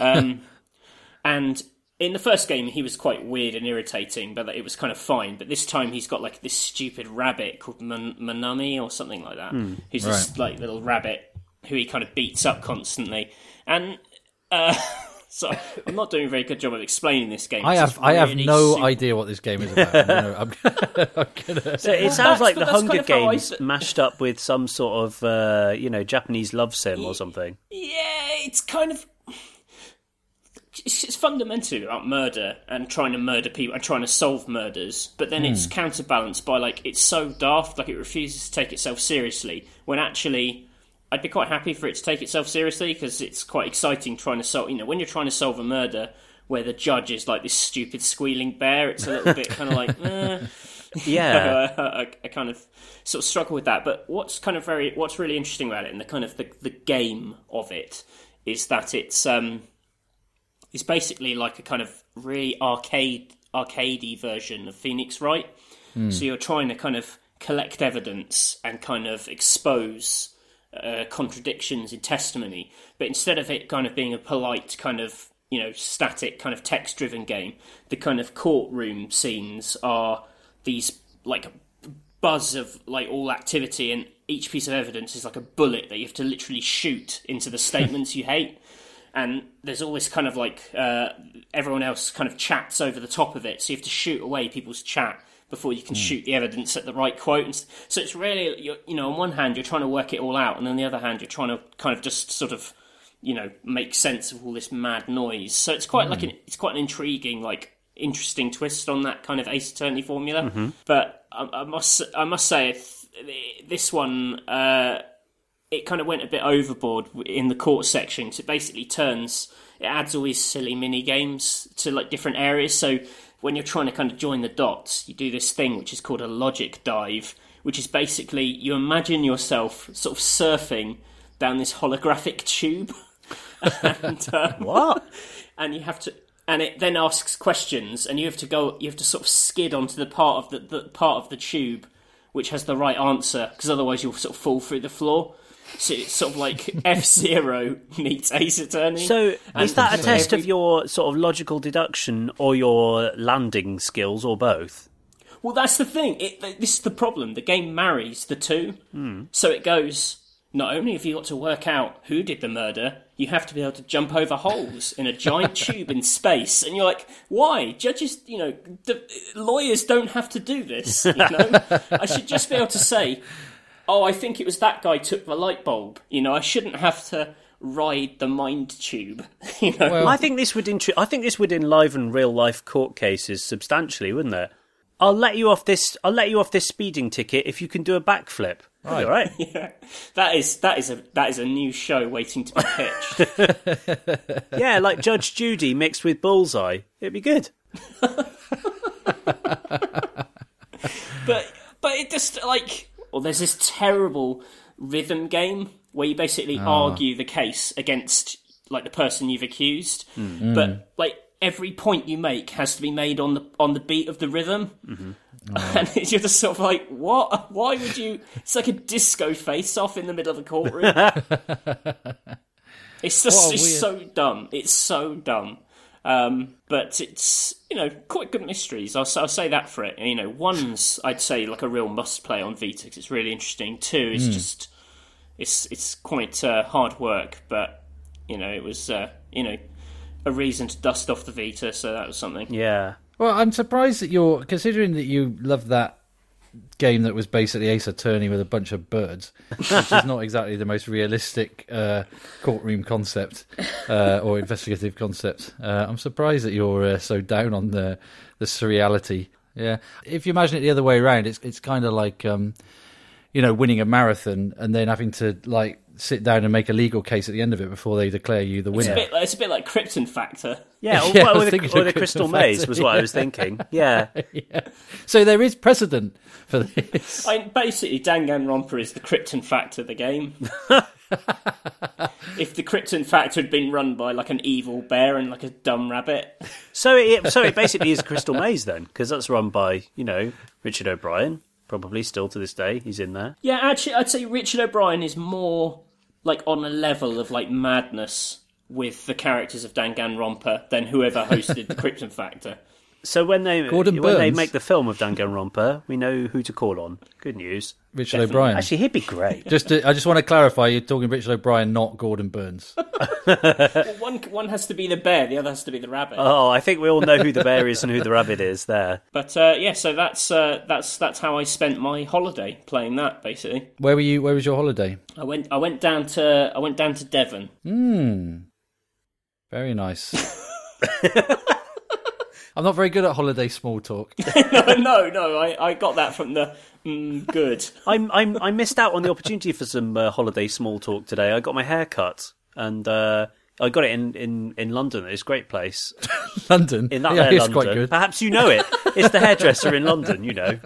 um, and in the first game he was quite weird and irritating, but it was kind of fine. But this time he's got like this stupid rabbit called Man- Manami or something like that, who's this Right. like little rabbit who he kind of beats up constantly, and. Uh, So I'm not doing a very good job of explaining this game. I have just I have no super- idea what this game is about. No, I'm, I'm gonna. So it sounds that's- like the Hunger kind of how I Games mashed up with some sort of, uh, you know, Japanese love sim or something. Yeah, it's kind of. It's, it's fundamentally about murder and trying to murder people and trying to solve murders, but then it's counterbalanced by like it's so daft, like it refuses to take itself seriously. When actually, I'd be quite happy for it to take itself seriously because it's quite exciting trying to solve. You know, when you're trying to solve a murder where the judge is like this stupid squealing bear, it's a little bit kind of like. Eh. Yeah. I, I kind of sort of struggle with that. But what's kind of very what's really interesting about it and the kind of the, the game of it is that it's um it's basically like a kind of really arcade arcadey version of Phoenix Wright. So you're trying to kind of collect evidence and kind of expose uh, contradictions in testimony, but instead of it kind of being a polite kind of you know static kind of text driven game, the kind of courtroom scenes are these like buzz of like all activity and each piece of evidence is like a bullet that you have to literally shoot into the statements you hate and there's always kind of like uh, everyone else kind of chats over the top of it. So you have to shoot away people's chat before you can shoot the evidence at the right quote. And so it's really you know on one hand you're trying to work it all out. And on the other hand you're trying to kind of just sort of you know make sense of all this mad noise. So it's quite like an it's quite an intriguing like interesting twist on that kind of ace attorney formula. But I, I must i must say th- this one uh it kind of went a bit overboard in the court section. 'cause it basically turns it adds all these silly mini games to like different areas. So when you're trying to kind of join the dots you do this thing which is called a logic dive which is basically you imagine yourself sort of surfing down this holographic tube, and um, What? and you have to and it then asks questions and you have to go you have to sort of skid onto the part of the, the part of the tube which has the right answer because otherwise you'll sort of fall through the floor so it's sort of like F Zero meets Ace Attorney. So And is that a test of your sort of logical deduction or your landing skills or both? Well, that's the thing. It, this is the problem. The game marries the two. Hmm. So it goes. Not only have you got to work out who did the murder, you have to be able to jump over holes in a giant tube in space. And you're like, why? Judges, you know, the, lawyers don't have to do this. You know, I should just be able to say, oh, I think it was that guy took the light bulb. You know, I shouldn't have to ride the mind tube. You know, Well, I think this would intri- I think this would enliven real life court cases substantially, wouldn't it? I'll let you off this. I'll let you off this speeding ticket if you can do a backflip. Right. All right. yeah, that is that is a that is a new show waiting to be pitched. yeah, like Judge Judy mixed with Bullseye. It'd be good. but but it just like well there's this terrible rhythm game where you basically ah. argue the case against like the person you've accused. Hmm. But hmm. like every point you make has to be made on the on the beat of the rhythm. Mm-hmm. Ah. And you're just sort of like what? Why would you? It's like a disco face off in the middle of the courtroom. It's just it's weird- so dumb. It's so dumb um, but it's you know quite good mysteries. I'll, I'll say that for it. You know, one's I'd say like a real must play on Vita 'cause it's really interesting. Two is just it's it's quite uh, hard work, but you know it was uh, you know a reason to dust off the Vita, so that was something. Yeah. Well, I'm surprised that you're considering that you love that game that was basically Ace Attorney with a bunch of birds, which is not exactly the most realistic uh, courtroom concept uh, or investigative concept. Uh, I'm surprised that you're uh, so down on the the surreality. Yeah, if you imagine it the other way around, it's it's kind of like um, you know winning a marathon and then having to like sit down and make a legal case at the end of it before they declare you the It's a winner. bit it's a bit like Krypton Factor. Yeah, or, Yeah, I well, or, the, or the Crystal Crystal Maze was what I was thinking. Yeah. So there is precedent for this. I mean, basically, Danganronpa is the Krypton Factor, of the game. if the Krypton Factor had been run by like an evil bear and like a dumb rabbit, So it so it basically is Crystal Maze then, because that's run by you know Richard O'Brien. Probably still to this day, he's in there. Yeah, actually, I'd say Richard O'Brien is more like on a level of like madness with the characters of Danganronpa than whoever hosted the Krypton Factor. So when they Gordon when they make the film of Danganronpa, we know who to call on. Good news. Richard Definitely. O'Brien. Actually, he'd be great. Just, to, I just want to clarify, you're talking Richard O'Brien, not Gordon Burns. Well, one one has to be the bear, the other has to be the rabbit. Oh, I think we all know who the bear is and who the rabbit is. There. but uh, yeah, so that's uh, that's that's how I spent my holiday playing that. Basically, Where were you? Where was your holiday? I went I went down to I went down to Devon. Hmm. Very nice. I'm not very good at holiday small talk. no, no, no, I, I got that from the mm, good. I'm, I'm I missed out on the opportunity for some uh, holiday small talk today. I got my hair cut and uh, I got it in, in, in London. It's a great place. London. In that yeah, there it's London. quite good. Perhaps you know it. It's the hairdresser in London, you know.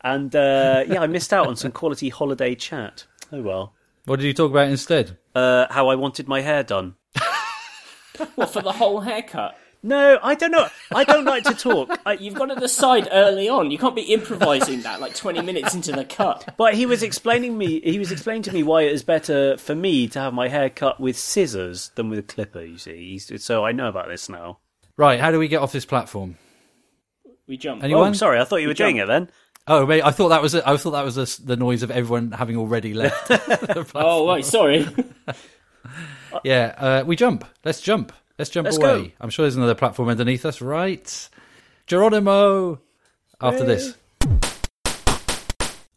And uh, yeah, I missed out on some quality holiday chat. Oh well. What did you talk about instead? Uh, how I wanted my hair done. What for the whole haircut? No, I don't know. I don't like to talk. I, You've got to decide early on. You can't be improvising that like 20 minutes into the cut. But he was explaining me. He was explaining to me why it is better for me to have my hair cut with scissors than with a clipper. You see, He's- so I know about this now. Right, how do we get off this platform? We jump. Anyone? Oh, sorry, I thought you were doing it then. Oh, mate, I thought that was I thought that was the- the noise of everyone having already left. Oh, wait, sorry. yeah, uh, we jump. Let's jump. Let's jump Let's away. go. I'm sure there's another platform underneath us, right? Geronimo. After this.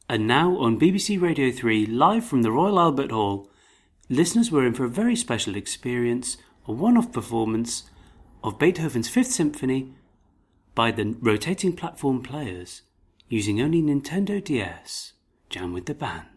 And now on BBC Radio 3, live from the Royal Albert Hall, listeners were in for a very special experience, a one off performance of Beethoven's Fifth Symphony by the rotating platform players using only Nintendo DS. Jam with the band.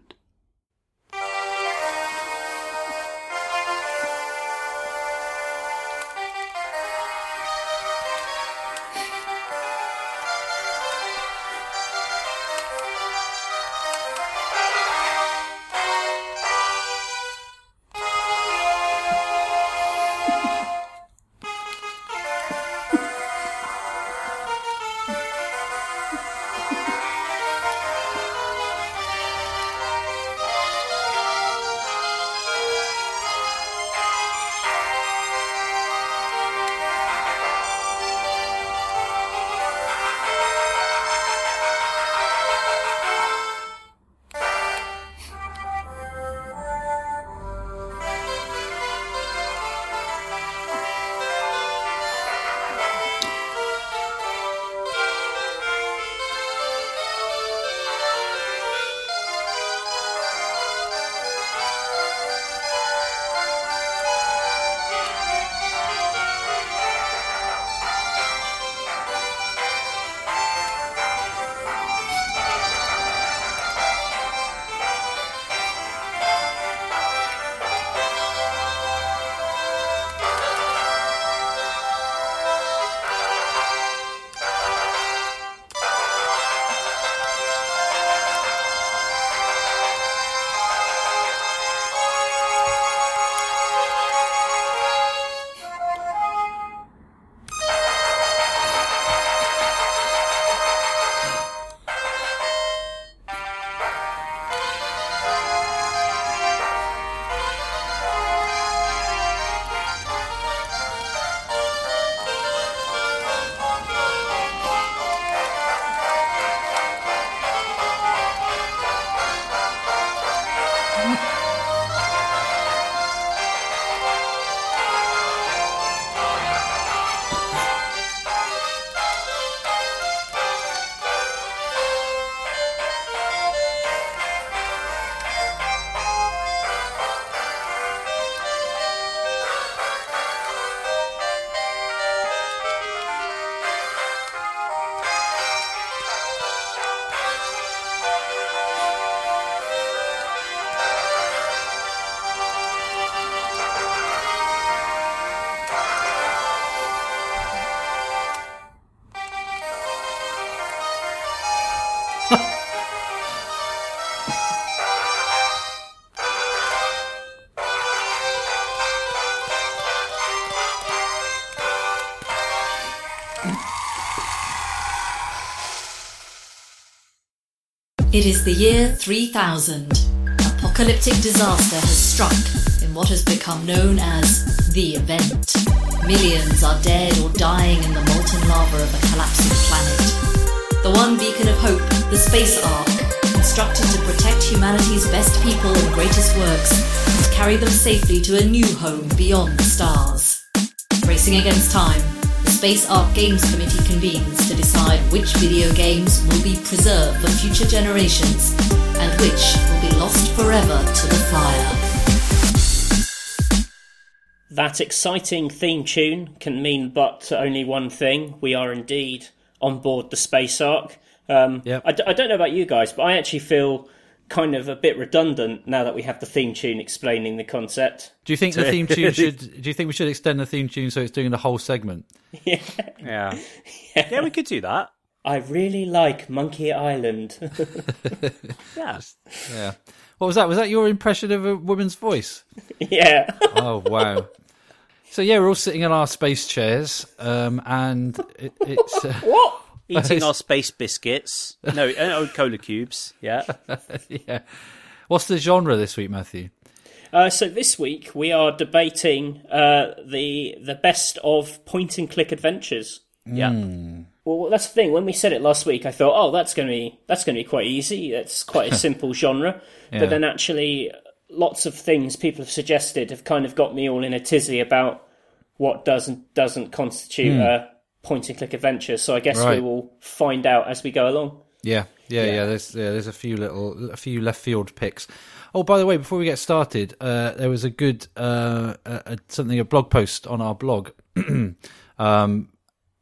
It is the year 3000. Apocalyptic disaster has struck in what has become known as the event. Millions are dead or dying in the molten lava of a collapsing planet. The one beacon of hope, the Space Ark, constructed to protect humanity's best people and greatest works and carry them safely to a new home beyond the stars. Racing against time, Space Ark Games Committee convenes to decide which video games will be preserved for future generations and which will be lost forever to the fire. That exciting theme tune can mean but only one thing. We are indeed on board the Space Ark. Um, Yep. I, d- I don't know about you guys, but I actually feel kind of a bit redundant now that we have the theme tune explaining the concept. Do you think the theme tune should? Do you think we should extend the theme tune so it's doing the whole segment? Yeah. yeah, Yeah, we could do that. I really like Monkey Island. Yeah. Yeah. What was that? Was that your impression of a woman's voice? yeah. Oh wow. So yeah, we're all sitting in our space chairs, um, and it, it's uh, what? Eating our space biscuits. No, uh, cola cubes. Yeah. yeah. What's the genre this week, Matthew? Uh, so this week we are debating uh, the the best of point and click adventures. Yeah. Well, that's the thing. When we said it last week, I thought, oh, that's going to be that's going to be quite easy. It's quite a simple genre. Yeah. But then actually, lots of things people have suggested have kind of got me all in a tizzy about what does and doesn't constitute a point and click adventure. So I guess Right. we will find out as we go along. Yeah, yeah, yeah. There's yeah, there's a few little, a few left field picks. Oh, by the way, before we get started, uh, there was a good uh, uh, uh, something a blog post on our blog, um,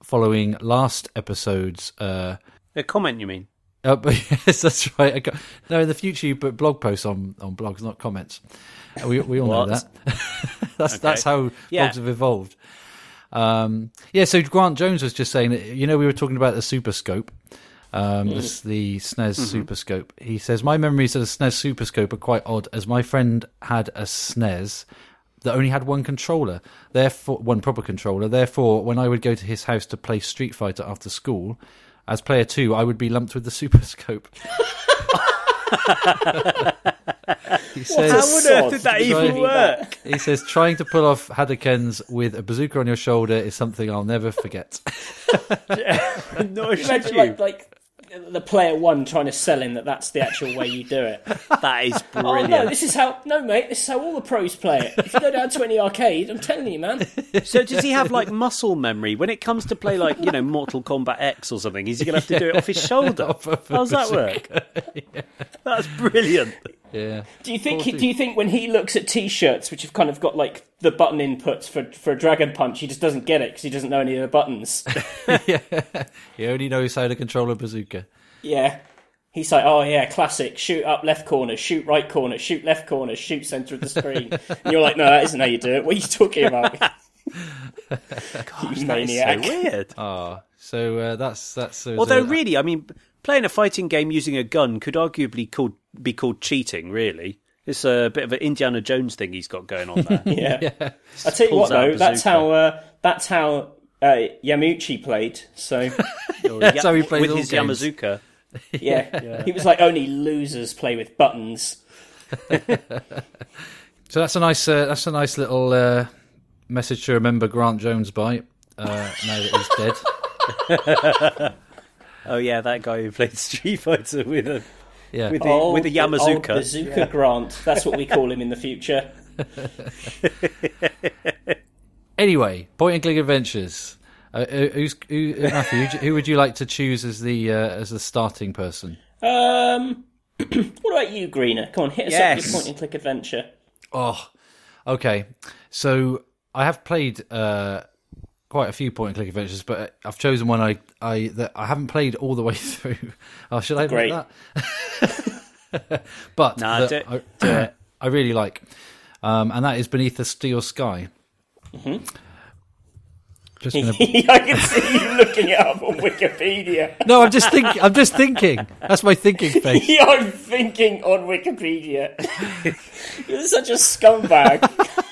following last episode's. Uh, A comment, you mean? uh, but yes, that's right. I no, in the future you put blog posts on, on blogs, not comments. We we all know that. that's that's how Yeah. blogs have evolved. Um, yeah, so Grant Jones was just saying that you know we were talking about the Super Scope, um, this, the SNES Super Scope. He says my memories of the SNES Super Scope are quite odd, as my friend had a SNES that only had one controller, therefore one proper controller. Therefore, when I would go to his house to play Street Fighter after school, as player two, I would be lumped with the Super Scope. he says, a How on earth did that even Right. work? he says, trying to pull off Hadokens with a bazooka on your shoulder is something I'll never forget. no, should you? like, like the player one trying to sell him that that's the actual way you do it. That is brilliant. Oh no, this is how no mate, this is how all the pros play it. If you go down to any arcade, I'm telling you, man. So does he have like muscle memory when it comes to play like you know Mortal Kombat X or something? Is he going to have to do it off his shoulder? Off of How's that work? That's brilliant. Yeah. Do you think? He, Do you think when he looks at T-shirts, which have kind of got like the button inputs for for a Dragon Punch, he just doesn't get it because he doesn't know any of the buttons? He only knows how to control a bazooka. yeah. He's like, oh yeah, classic. Shoot up left corner, shoot right corner, shoot left corner, shoot centre of the screen. and you're like, no, that isn't how you do it. What are you talking about? Gosh, You that is maniac. so weird. Ah, so uh, that's that's. Uh, Although so- really, I mean, playing a fighting game using a gun could arguably called be called cheating. Really, it's a bit of an Indiana Jones thing he's got going on there. Yeah. I tell you what Pulls out a though, that's how uh, that's how uh, Yamauchi played. So That's how he played with all his games. Yamazuka. yeah. he was like, only losers play with buttons. so that's a nice uh, that's a nice little uh, message to remember Grant Jones by. Uh, now that he's dead. Oh yeah, that guy who played Street Fighter with a Yeah. with the Old- with a old Yamazuka. bazooka Grant. That's what we call him in the future. Anyway, point and click adventures. Uh, uh, who's who, uh, Matthew? who, who would you like to choose as the uh, as the starting person? Um, what about you, Greener? Come on, hit us up with your point and click adventure. Oh, okay. So I have played uh, quite a few point and click adventures, but I've chosen one I I that I haven't played all the way through. Oh, should I Great. that? but Nah, do. I, Do. I really like, um, and that is Beneath the Steel Sky. Mm-hmm. Just gonna... I can see you looking it up on Wikipedia. no, I'm just thinking. I'm just thinking. That's my thinking face. I'm thinking on Wikipedia. You're such a scumbag.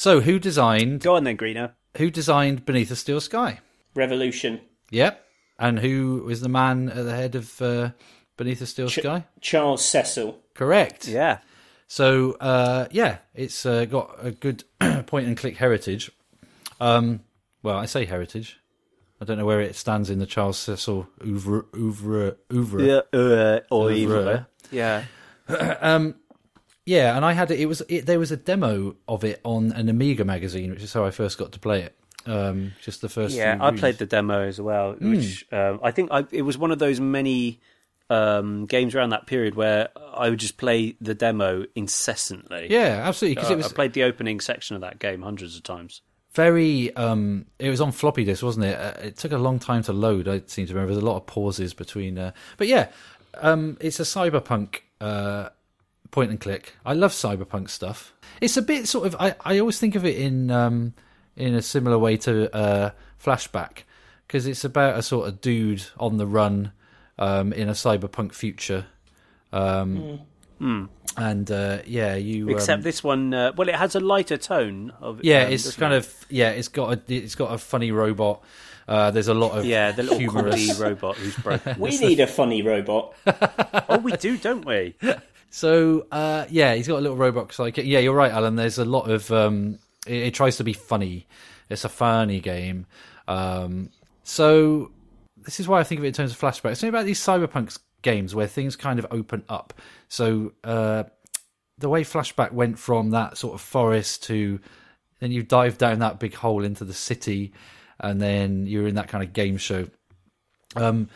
So, who designed Go on then, Greener. who designed Beneath the Steel Sky? Revolution. Yep, And who was the man at the head of uh, Beneath the Steel Sky? Charles Cecil. Correct. Yeah. So uh, yeah, it's uh, got a good point and click heritage. Um, well, I say heritage. I don't know where it stands in the Charles Cecil oeuvre. oeuvre, oeuvre. Yeah. Uh, or Oeuvre. Yeah. Yeah, and I had it. It was it, there was a demo of it on an Amiga magazine, which is how I first got to play it. Um, just the first. Yeah, I played the demo as well, which um, I think I, it was one of those many um, games around that period where I would just play the demo incessantly. Yeah, absolutely. Because Uh, it was I played the opening section of that game hundreds of times. very. Um, it was on floppy disk, wasn't it? Uh, it took a long time to load. I seem to remember. There's a lot of pauses between. Uh, but yeah, um, it's a cyberpunk uh, point and click. I love cyberpunk stuff. It's a bit sort of. I, I always think of it in um, in a similar way to uh, Flashback because it's about a sort of dude on the run um, in a cyberpunk future. Um, And uh, yeah, you Except um, this one, uh, well, it has a lighter tone of. yeah, um, it's kind it? of yeah, it's got a it's got a funny robot. Uh, there's a lot of yeah, the little humorous. robot who's broken. We need a funny robot. oh, we do, don't we? So uh, yeah, he's got a little robot psychic. Yeah, you're right, Alan. There's a lot of um, it, it tries to be funny. It's a funny game. Um, so this is why I think of it in terms of flashback. It's something about these cyberpunk games where things kind of open up. So uh, the way flashback went from that sort of forest to then you dive down that big hole into the city, and then you're in that kind of game show. Um,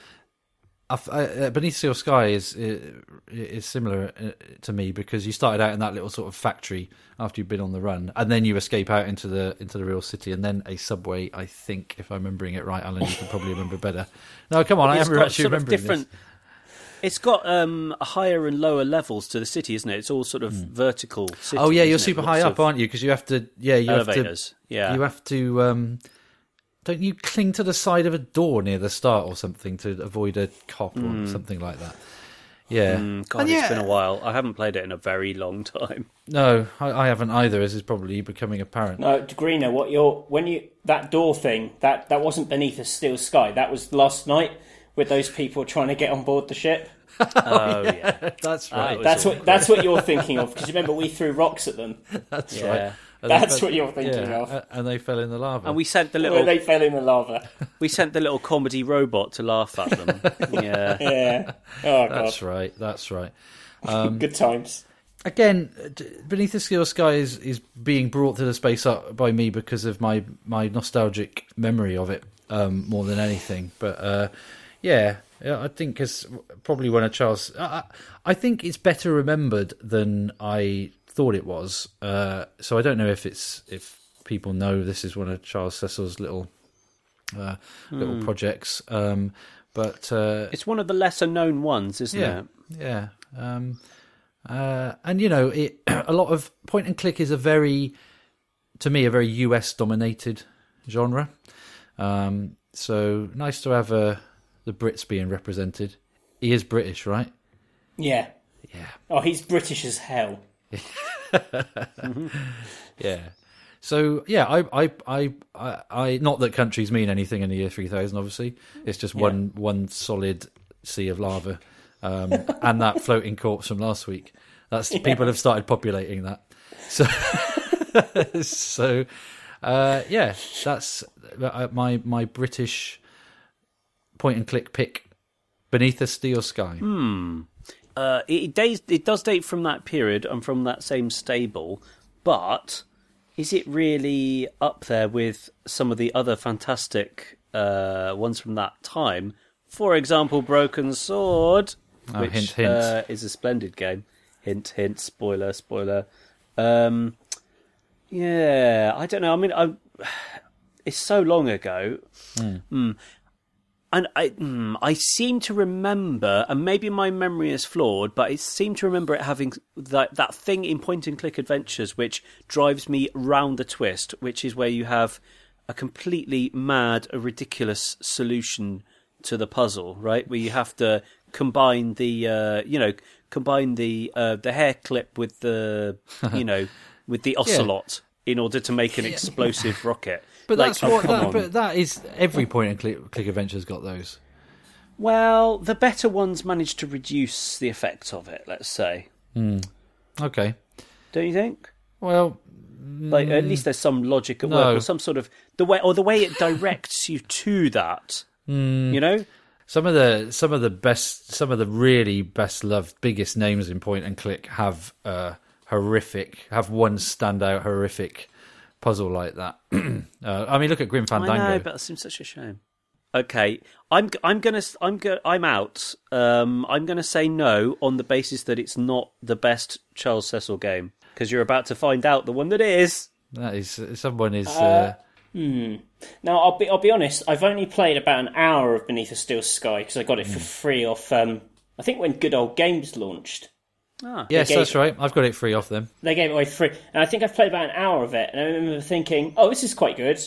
I f- uh, Beneath Steel Sky is is similar uh, to me because you started out in that little sort of factory after you've been on the run, and then you escape out into the into the real city, and then a subway. I think, if I'm remembering it right, Alan, you can probably remember better. No, come on, I am actually remembering different. this. It's got um, higher and lower levels to the city, isn't it? It's all sort of vertical. City. Oh yeah, you're isn't it? super high Lots up, aren't you? Because you have to. Yeah, you elevators. have yeah, to. You have to. Um, don't you cling to the side of a door near the start or something to avoid a cop or something like that? Yeah. Mm, God, And it's yeah, been a while. I haven't played it in a very long time. No, I, I haven't either. As is probably becoming apparent. No, Greener, what you're when you that door thing that that wasn't beneath a steel sky. That was last night with those people trying to get on board the ship. Oh yeah, That's Ah, right. it That's all what that's what you're thinking of because remember we threw rocks at them. That's Yeah. right. And they That's fell- what you're thinking yeah, of. And they fell in the lava. and we sent the When little they fell in the lava. we sent the little comedy robot to laugh at them. yeah, Yeah. Oh god. That's right. That's right. Good times. Again, Beneath the Steel Sky is, is being brought to the space up by me because of my, my nostalgic memory of it um, more than anything. But uh, yeah, yeah, I think it's probably one of Charles. I, I I think it's better remembered than I thought it was. Uh, so I don't know if it's if people know this is one of Charles Cecil's little uh, little projects. Um, but uh, it's one of the lesser known ones, isn't yeah, it? yeah. Um, uh, and you know, it a lot of point and click is a very, to me, a very US dominated genre. Um, so nice to have uh, the Brits being represented. He is British, right? Yeah. Yeah, Oh, he's British as hell. yeah. So yeah, I, I, I, I, I not that countries mean anything in the year three thousand. Obviously, it's just one one solid sea of lava, um, and that floating corpse from last week. That's people have started populating that. So, so uh, yeah, that's uh, my my British point and click pick beneath a steel sky. Uh, it, it, dates, it does date from that period and from that same stable, but is it really up there with some of the other fantastic uh, ones from that time? For example, Broken Sword, Oh, which hint, hint. Uh, is a splendid game. Hint, hint, spoiler, spoiler. Um, yeah, I don't know. I mean, I, it's so long ago. Mm. And I, mm, I seem to remember, and maybe my memory is flawed, but I seem to remember it having that that thing in point and click adventures which drives me round the twist, which is where you have a completely mad, a ridiculous solution to the puzzle, right? Where you have to combine the, uh, you know, combine the uh, the hair clip with the, you know, with the ocelot in order to make an explosive rocket. But Like, that's oh, what. That, but that is every point and click, click adventure's got those. Well, the better ones manage to reduce the effect of it. Let's say, Mm. Okay. don't you think? Well, Like at least there's some logic at work, or some sort of the way, or the way it directs you to that. You know, Some of the some of the best, some of the really best loved, biggest names in point and click have uh, horrific, have one standout horrific puzzle like that. uh, I mean, look at Grim Fandango. I know, but that seems such a shame. Okay, I'm I'm gonna I'm go, I'm out. Um, I'm gonna say no on the basis that it's not the best Charles Cecil game because you're about to find out the one that is. That is, someone is. Uh, Now, I'll be I'll be honest. I've only played about an hour of Beneath a Steel Sky because I got it for free off. Um, I think when Good Old Games launched, Ah, yes, gave- that's right. I've got it free off them. they gave it away free, and I think I've played about an hour of it. And I remember thinking, "Oh, this is quite good.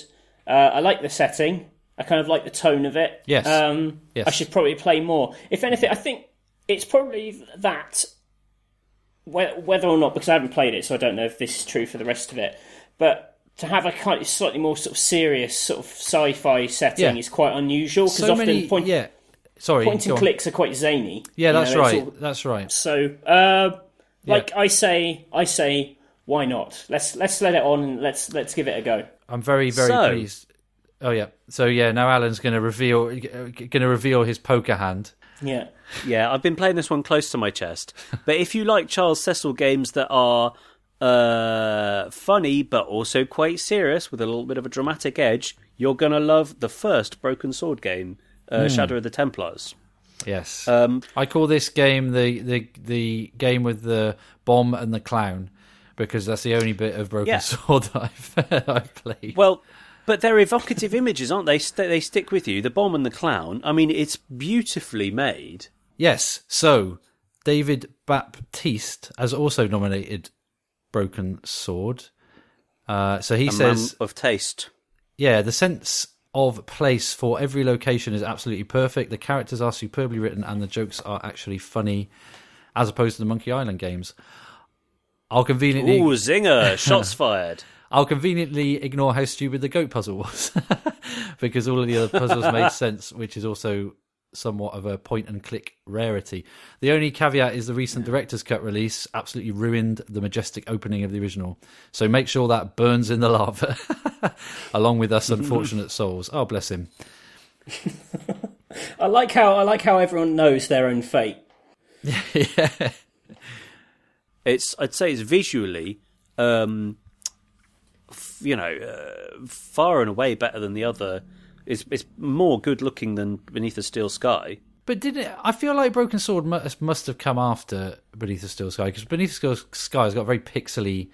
Uh, I like the setting. I kind of like the tone of it. Yes. Um, Yes. I should probably play more. If anything, I think it's probably that. Whether or not, because I haven't played it, so I don't know if this is true for the rest of it. But to have a kind of slightly more sort of serious sort of sci-fi setting Yeah. is quite unusual because So often many, point, yeah. Sorry, point go and on. clicks are quite zany. Yeah, that's know, right. all- That's right. so, uh, like I say, I say, why not? Let's let's let it on. and Let's let's give it a go. I'm very, very So- pleased. Oh yeah. So yeah, now Alan's going to reveal, going to reveal his poker hand. Yeah. yeah, I've been playing this one close to my chest. but if you like Charles Cecil games that are uh, funny but also quite serious with a little bit of a dramatic edge, you're gonna love the first Broken Sword game, uh, Shadow of the Templars. Yes. Um, I call this game the, the the game with the bomb and the clown because that's the only bit of Broken Yeah. Sword that I've I've played. Well, but they're evocative images, aren't they? They stick with you. The bomb and the clown. I mean, it's beautifully made. Yes. So David Baptiste has also nominated Broken Sword. Uh, so he A says, of taste. yeah, the sense of place for every location is absolutely perfect. The characters are superbly written, and the jokes are actually funny, as opposed to the Monkey Island games. I'll conveniently, Ooh, zinger! Shots fired. I'll conveniently ignore how stupid the goat puzzle was, because all of the other puzzles made sense, which is also somewhat of a point and click rarity. The only caveat is the recent director's cut release absolutely ruined the majestic opening of the original. So make sure that burns in the lava, along with us unfortunate souls. Oh, bless him. I like how I like how everyone knows their own fate. yeah. It's I'd say it's visually, um, f- you know, uh, far and away better than the other. It's it's more good looking than Beneath a Steel Sky. But did it? I feel like Broken Sword must, must have come after Beneath the Steel Sky because Beneath the Steel Sky has got a very pixely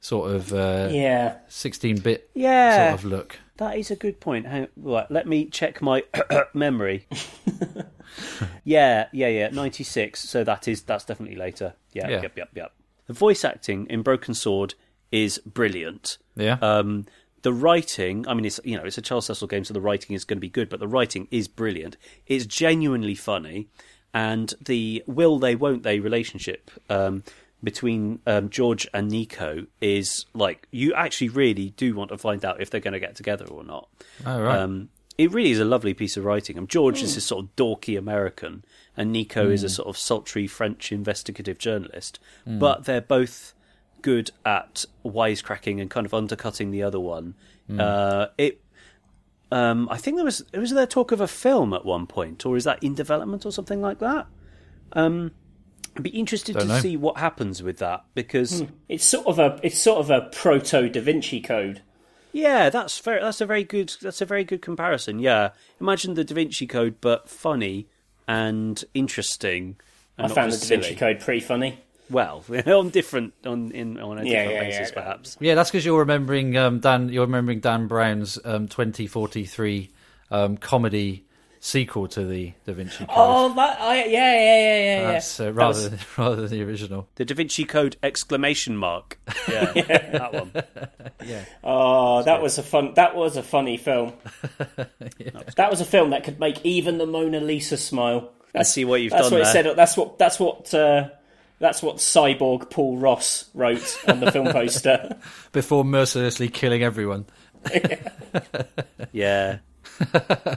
sort of uh, Yeah. 16-bit Yeah, sort of look. that is a good point. Hang, right, let me check my memory. yeah, yeah, yeah. Ninety six. So that is that's definitely later. Yeah, Yeah. yep, yep, yep. The voice acting in Broken Sword is brilliant. Yeah. Um, the writing, I mean, it's you know, it's a Charles Cecil game, so the writing is going to be good, but the writing is brilliant. It's genuinely funny, and the will they, won't they relationship um, between um, George and Nico is like you actually really do want to find out if they're going to get together or not. oh, right. Um, it really is a lovely piece of writing. And George is this sort of dorky American, and Nico is a sort of sultry French investigative journalist. But they're both good at wisecracking and kind of undercutting the other one. Uh, it, um, I think there was was there talk of a film at one point, or is that in development or something like that? Um, I'd be interested Don't to know. see what happens with that because It's sort of a it's sort of a proto Da Vinci Code. Yeah, that's very, that's a very good that's a very good comparison. Yeah, imagine the Da Vinci Code, but funny and interesting. And I found the Da Vinci silly. Code pretty funny. Well, on different on in on a Yeah, different yeah, basis, yeah. perhaps. Yeah, that's because you're remembering um, Dan. You're remembering Dan Brown's um, 2043 um, comedy sequel to the Da Vinci Code. Oh, that I yeah yeah yeah yeah yeah. that's uh, That rather was- rather than the original. The Da Vinci Code exclamation mark. Yeah, that one. Yeah. Oh, that was a fun. That was a funny film. That was a film that could make even the Mona Lisa smile. I see what you've That's done what there. it said. That's what. That's what. Uh, that's what cyborg Paul Ross wrote on the film poster. Before mercilessly killing everyone. Yeah.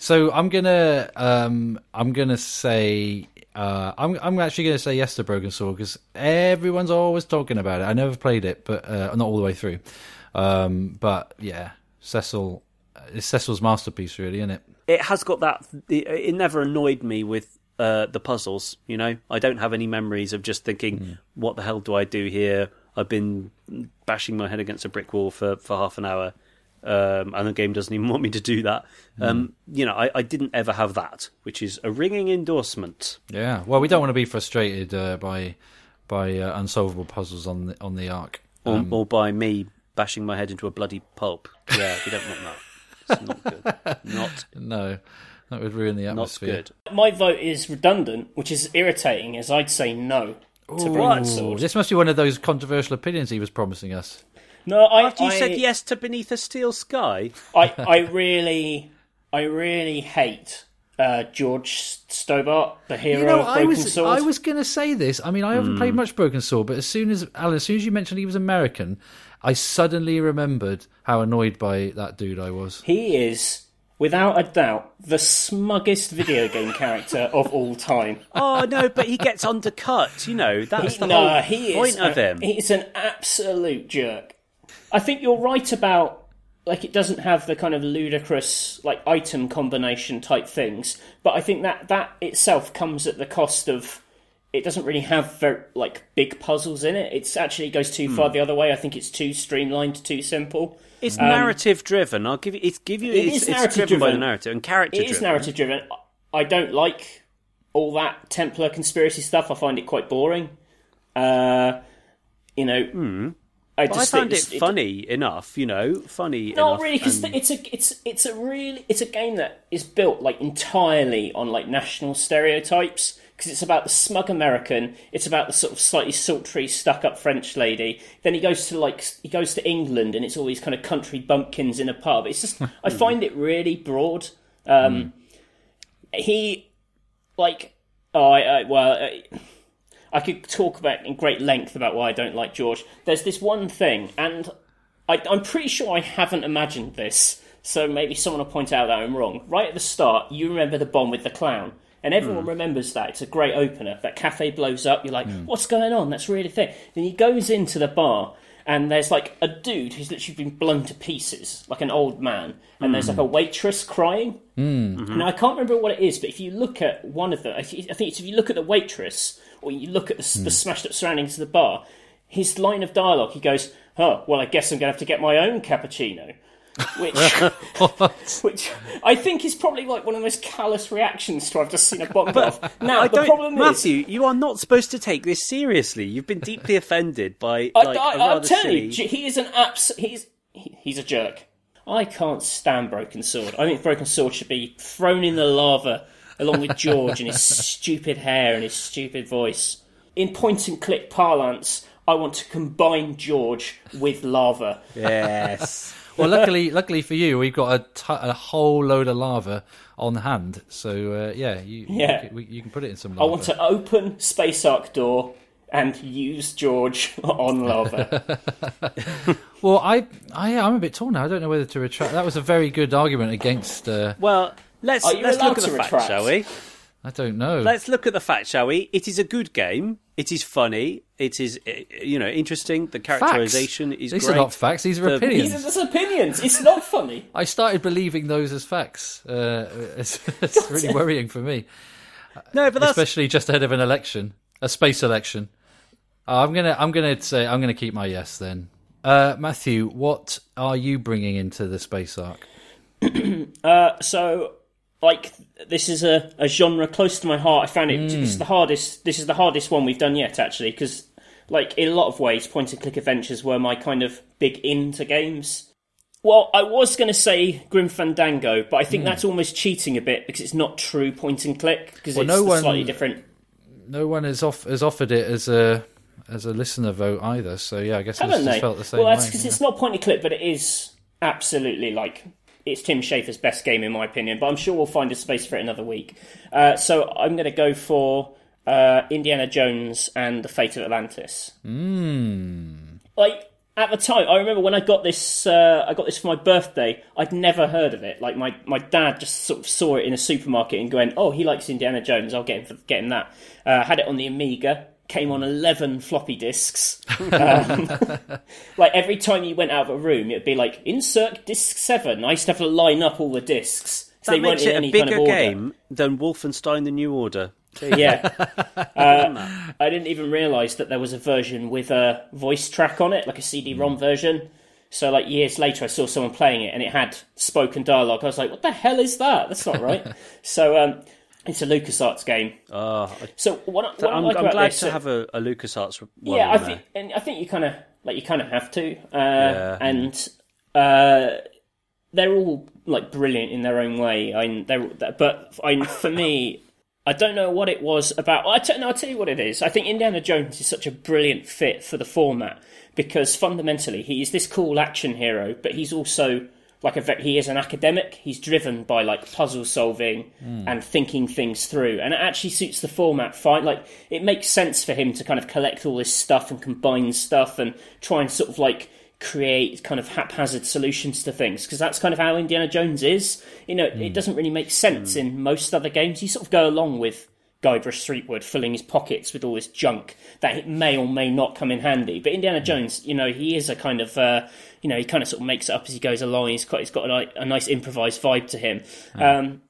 So I'm gonna um, I'm gonna say uh, I'm I'm actually gonna say yes to Broken Sword because everyone's always talking about it. I never played it, but uh, not all the way through. Um, but yeah, Cecil, it's Cecil's masterpiece, really, isn't it? it has got that. It, it never annoyed me with uh, the puzzles. You know, I don't have any memories of just thinking, "What the hell do I do here?" I've been bashing my head against a brick wall for, for half an hour, um, and the game doesn't even want me to do that. Um, you know, I, I didn't ever have that, which is a ringing endorsement. Yeah. Well, we don't want to be frustrated uh, by by uh, unsolvable puzzles on the on the arc. Or, or by me bashing my head into a bloody pulp. Yeah, we don't want that. It's not good. Not No, that would ruin the not atmosphere. good. My vote is redundant, which is irritating, as I'd say no to Broken Ooh, Sword. this must be one of those controversial opinions he was promising us. No, I, After you I, said yes to Beneath a Steel Sky, I, I really, I really hate uh, George Stobbart, the hero You know, of I Broken was Sword. I was going to say this. I mean, I haven't played much Broken Sword, but as soon as Alan, as soon as you mentioned he was American, I suddenly remembered how annoyed by that dude I was. He is, without a doubt, the smuggest video game character of all time. oh no, but he gets undercut. You know, that's the no, whole he point is of him. He's an absolute jerk. I think you're right about like it doesn't have the kind of ludicrous like item combination type things, but I think that that itself comes at the cost of it doesn't really have very like big puzzles in it. It's actually goes too Hmm. far the other way. I think it's too streamlined, too simple. It's narrative driven. I'll give you. It's give you. It it's, is it's narrative driven by the narrative and character It driven. is narrative driven. I don't like all that Templar conspiracy stuff. I find it quite boring. Uh, you know, I But I just found think it funny enough. You know, funny. Not really, because and- it's a it's it's a really it's a game that is built like entirely on like national stereotypes. Because it's about the smug American, it's about the sort of slightly sultry, stuck-up French lady. Then he goes to like he goes to England, and it's all these kind of country bumpkins in a pub. It's just I find it really broad. Um, He like oh I, I well. I, I could talk about in great length about why I don't like George. There's this one thing, and I, I'm pretty sure I haven't imagined this, so maybe someone will point out that I'm wrong. Right at the start, you remember the bomb with the clown, and everyone hmm. remembers that. It's a great opener. That cafe blows up. You're like, hmm. what's going on? That's really thing. Then he goes into the bar, and there's like a dude who's literally been blown to pieces, like an old man, and there's like a hmm. waitress crying. Mm-hmm. Now I can't remember what it is, but if you look at one of the, I think it's if you look at the waitress or you look at the, the smashed up surroundings of the bar, his line of dialogue, he goes, "Oh, well, I guess I'm going to have to get my own cappuccino," which, which I think is probably like one of the most callous reactions to I've just seen a bomb go off. Now I the problem is, Matthew, you are not supposed to take this seriously. You've been deeply offended by I, like I, I'm rather telling silly. you, he is an abs. He's he, he's a jerk. I can't stand Broken Sword. I think Broken Sword should be thrown in the lava along with George and his stupid hair and his stupid voice. In point and click parlance, I want to combine George with lava. Yes. Well, luckily, luckily for you, we've got a, t- a whole load of lava on hand. So uh, yeah, you Yeah. You, can, you can put it in some Lava. I want to open Space Ark door and use George on lava. Well, I, I, I'm a bit torn now. I don't know whether to retract. That was a very good argument against. Uh, Well, let's Are you let's look at to the facts, retract? shall we? I don't know. Let's look at the facts, shall we? It is a good game. It is funny. It is, uh, you know, interesting. The facts. characterization is These great. are not facts. These are The- opinions. These are just opinions. It's not funny. I started believing those as facts. Uh, it's, it's really worrying for me, No, but that's especially just ahead of an election, a space election. Uh, I'm gonna, I'm gonna say, I'm gonna keep my yes then. Uh, Matthew, what are you bringing into the space arc? so like this is a, a genre close to my heart. I found it. This is hmm. the hardest. This is the hardest one we've done yet, actually, because like in a lot of ways, point and click adventures were my kind of big into games. Well, I was going to say Grim Fandango, but I think hmm. that's almost cheating a bit because it's not true point and click because Well, it's no one- slightly different. No one has off has offered it as a as a listener vote either. So yeah, I guess they? felt the same well, that's because yeah. it's not point and click, but it is absolutely like it's Tim Schafer's best game in my opinion. But I'm sure we'll find a space for it another week. Uh, so I'm going to go for uh, Indiana Jones and the Fate of Atlantis. Hmm. Like at the time, I remember when I got this. Uh, I got this for my birthday. I'd never heard of it. Like my, my dad just sort of saw it in a supermarket and going, "Oh, he likes Indiana Jones. I'll get him for, get him that." Uh, had it on the Amiga. Came on eleven floppy disks. Um, like every time you went out of a room, it'd be like insert disc seven. I used to have to line up all the discs. So That they weren't makes in it a bigger kind of order. game than Wolfenstein: The New Order. There. Yeah. Uh, I didn't even realise that there was a version with a voice track on it, like a CD-ROM version. So, like years later, I saw someone playing it, and it had spoken dialogue. I was like, "What the hell is that? That's not right." so, um, it's a LucasArts game. Oh, So, what, what So I'm, like I'm glad this, to uh, have a, a LucasArts one yeah, I think, and I think you kind of like you kind of have to, uh, Yeah. and uh, they're all like brilliant in their own way. I, they're, but I, for me, I don't know what it was about. I tell, no, I'll tell you what it is. I think Indiana Jones is such a brilliant fit for the format because fundamentally he is this cool action hero, but he's also like a he is an academic. He's driven by like puzzle solving hmm. and thinking things through, and it actually suits the format fine. Like it makes sense for him to kind of collect all this stuff and combine stuff and try and sort of like create kind of haphazard solutions to things because that's kind of how Indiana Jones is. You know, it hmm. doesn't really make sense hmm. in most other games. You sort of go along with Guybrush Threepwood filling his pockets with all this junk that may or may not come in handy. But Indiana Jones, you know, he is a kind of, uh, you know, he kind of sort of makes it up as he goes along. He's quite, he's got a, a nice improvised vibe to him. Um,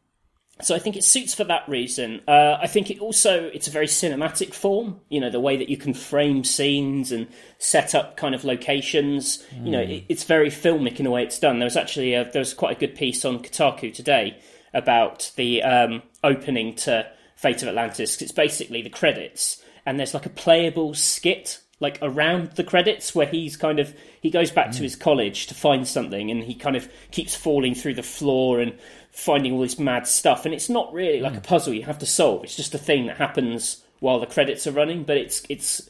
so I think it suits for that reason. Uh, I think it also it's a very cinematic form. You know the way that you can frame scenes and set up kind of locations. You know it, it's very filmic in the way it's done. There was actually a, there was quite a good piece on Kotaku today about the um, opening to Fate of Atlantis. It's basically the credits, and there's like a playable skit like around the credits where he's kind of he goes back to hmm. his college to find something and he kind of keeps falling through the floor and finding all this mad stuff and it's not really like a hmm. puzzle you have to solve. It's just a thing that happens while the credits are running but it's it's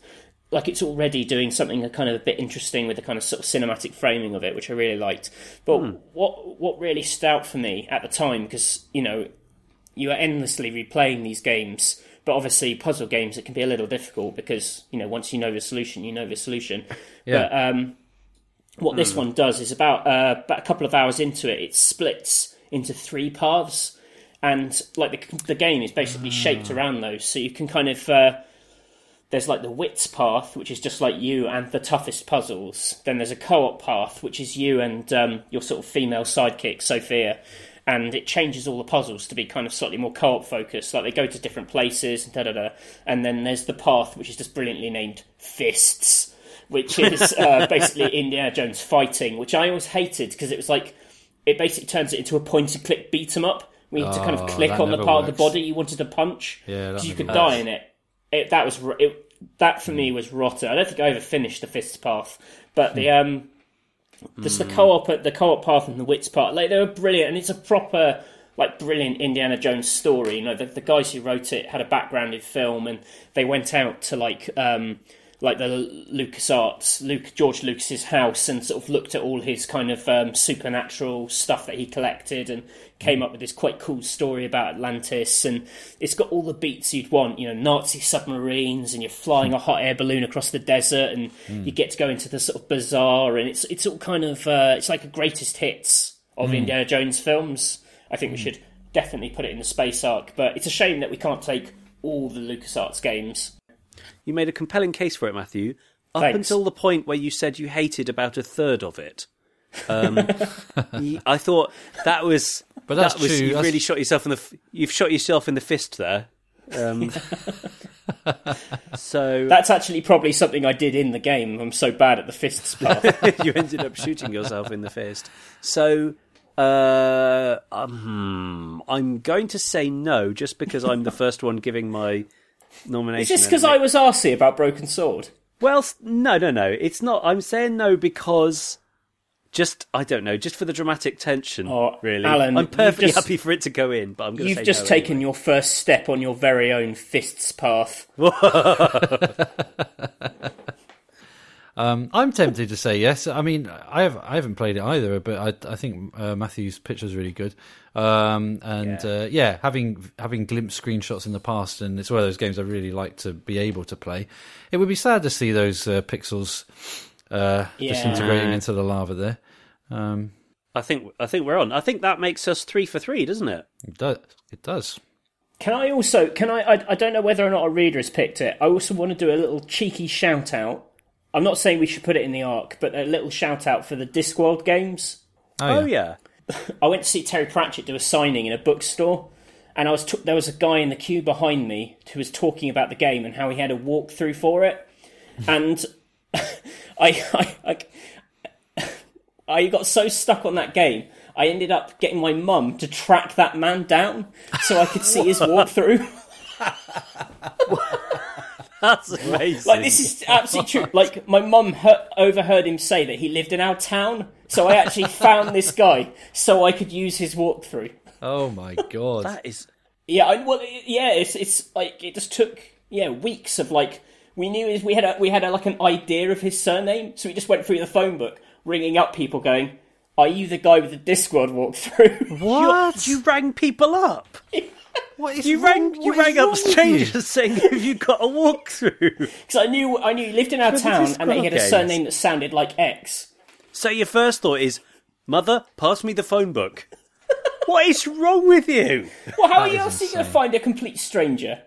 like it's already doing something a kind of a bit interesting with the kind of sort of cinematic framing of it which I really liked. But hmm. what what really stood out for me at the time because you know you are endlessly replaying these games. But obviously, puzzle games it can be a little difficult because you know once you know the solution, you know the solution. Yeah. But um, what this one does is about uh, about a couple of hours into it, it splits into three paths, and like the the game is basically shaped around those. So you can kind of uh, there's like the wits path, which is just like you and the toughest puzzles. Then there's a co-op path, which is you and um, your sort of female sidekick, Sophia. And it changes all the puzzles to be kind of slightly more co-op focused. Like they go to different places, and da da da. And then there's the path, which is just brilliantly named Fists, which is uh, basically Indiana Jones fighting, which I always hated because it was like it basically turns it into a point and click beat 'em up. We had to kind of Oh, click on the part of the body you wanted to punch Yeah, because you could works. die in it. it. That was it, that for me was rotten. I don't think I ever finished the fists path, but the um, just the co-op, the co-op path and the wits part, like they were brilliant, and it's a proper like brilliant Indiana Jones story. You know, the, the guys who wrote it had a background in film, and they went out to like um, like the LucasArts, Luke George Lucas's house, and sort of looked at all his kind of um, supernatural stuff that he collected, and came mm. up with this quite cool story about Atlantis. And it's got all the beats you'd want, you know, Nazi submarines, and you're flying mm. a hot air balloon across the desert, and mm. you get to go into the sort of bazaar, and it's it's all kind of uh, it's like a greatest hits of Indiana Jones films. I think we should definitely put it in the space arc, but it's a shame that we can't take all the LucasArts games. You made a compelling case for it, Matthew. Up Thanks. until the point where you said you hated about a third of it. Um, I thought that was. But that's that was, true, You've that's- really shot yourself in the. You've shot yourself in the fist there. Um, so That's actually probably something I did in the game. I'm so bad at the fists part. you ended up shooting yourself in the fist. So uh, um, I'm going to say no, just because I'm the first one giving my nomination. Is this because I was arsy about Broken Sword? Well, no, no, no. It's not. I'm saying no because just I don't know, just for the dramatic tension. Oh, really, Alan, I'm perfectly just- happy for it to go in, but I'm going to You've just no taken anyway. your first step on your very own fists path. Um, I'm tempted to say yes. I mean, I have I haven't played it either, but I I think uh, Matthew's is really good. Um, and yeah. Uh, yeah, having having glimpsed screenshots in the past, and it's one of those games I really like to be able to play. It would be sad to see those uh, pixels uh, Yeah. disintegrating into the lava there. Um, I think I think we're on. I think that makes us three for three, doesn't it? it does. It does. Can I also? Can I, I? I don't know whether or not a reader has picked it. I also want to do a little cheeky shout out. I'm not saying we should put it in the arc, but a little shout out for the Discworld games. Oh, oh yeah. I went to see Terry Pratchett do a signing in a bookstore, and I was t- there was a guy in the queue behind me who was talking about the game and how he had a walkthrough for it, and I, I, I I got so stuck on that game. I ended up getting my mum to track that man down so I could see his walkthrough. That's amazing. Like this is absolutely true. Like my mum he- overheard him say that he lived in our town, so I actually found this guy so I could use his walkthrough. Oh my god. that is Yeah, I, well, yeah, it's it's like it just took yeah weeks of like we knew his, we had a, we had a, like an idea of his surname, so we just went through the phone book, ringing up people, going, "Are you the guy with the Discworld walkthrough?" what? you rang people up. What is You wrong- rang you what is rang up with you? strangers saying have you got a walkthrough? Because I knew I knew he lived in our the town and that he had a Discworld surname games. that sounded like X. So your first thought is, Mother, pass me the phone book. what is wrong with you? Well, how are That you is else going to insane. find a complete stranger?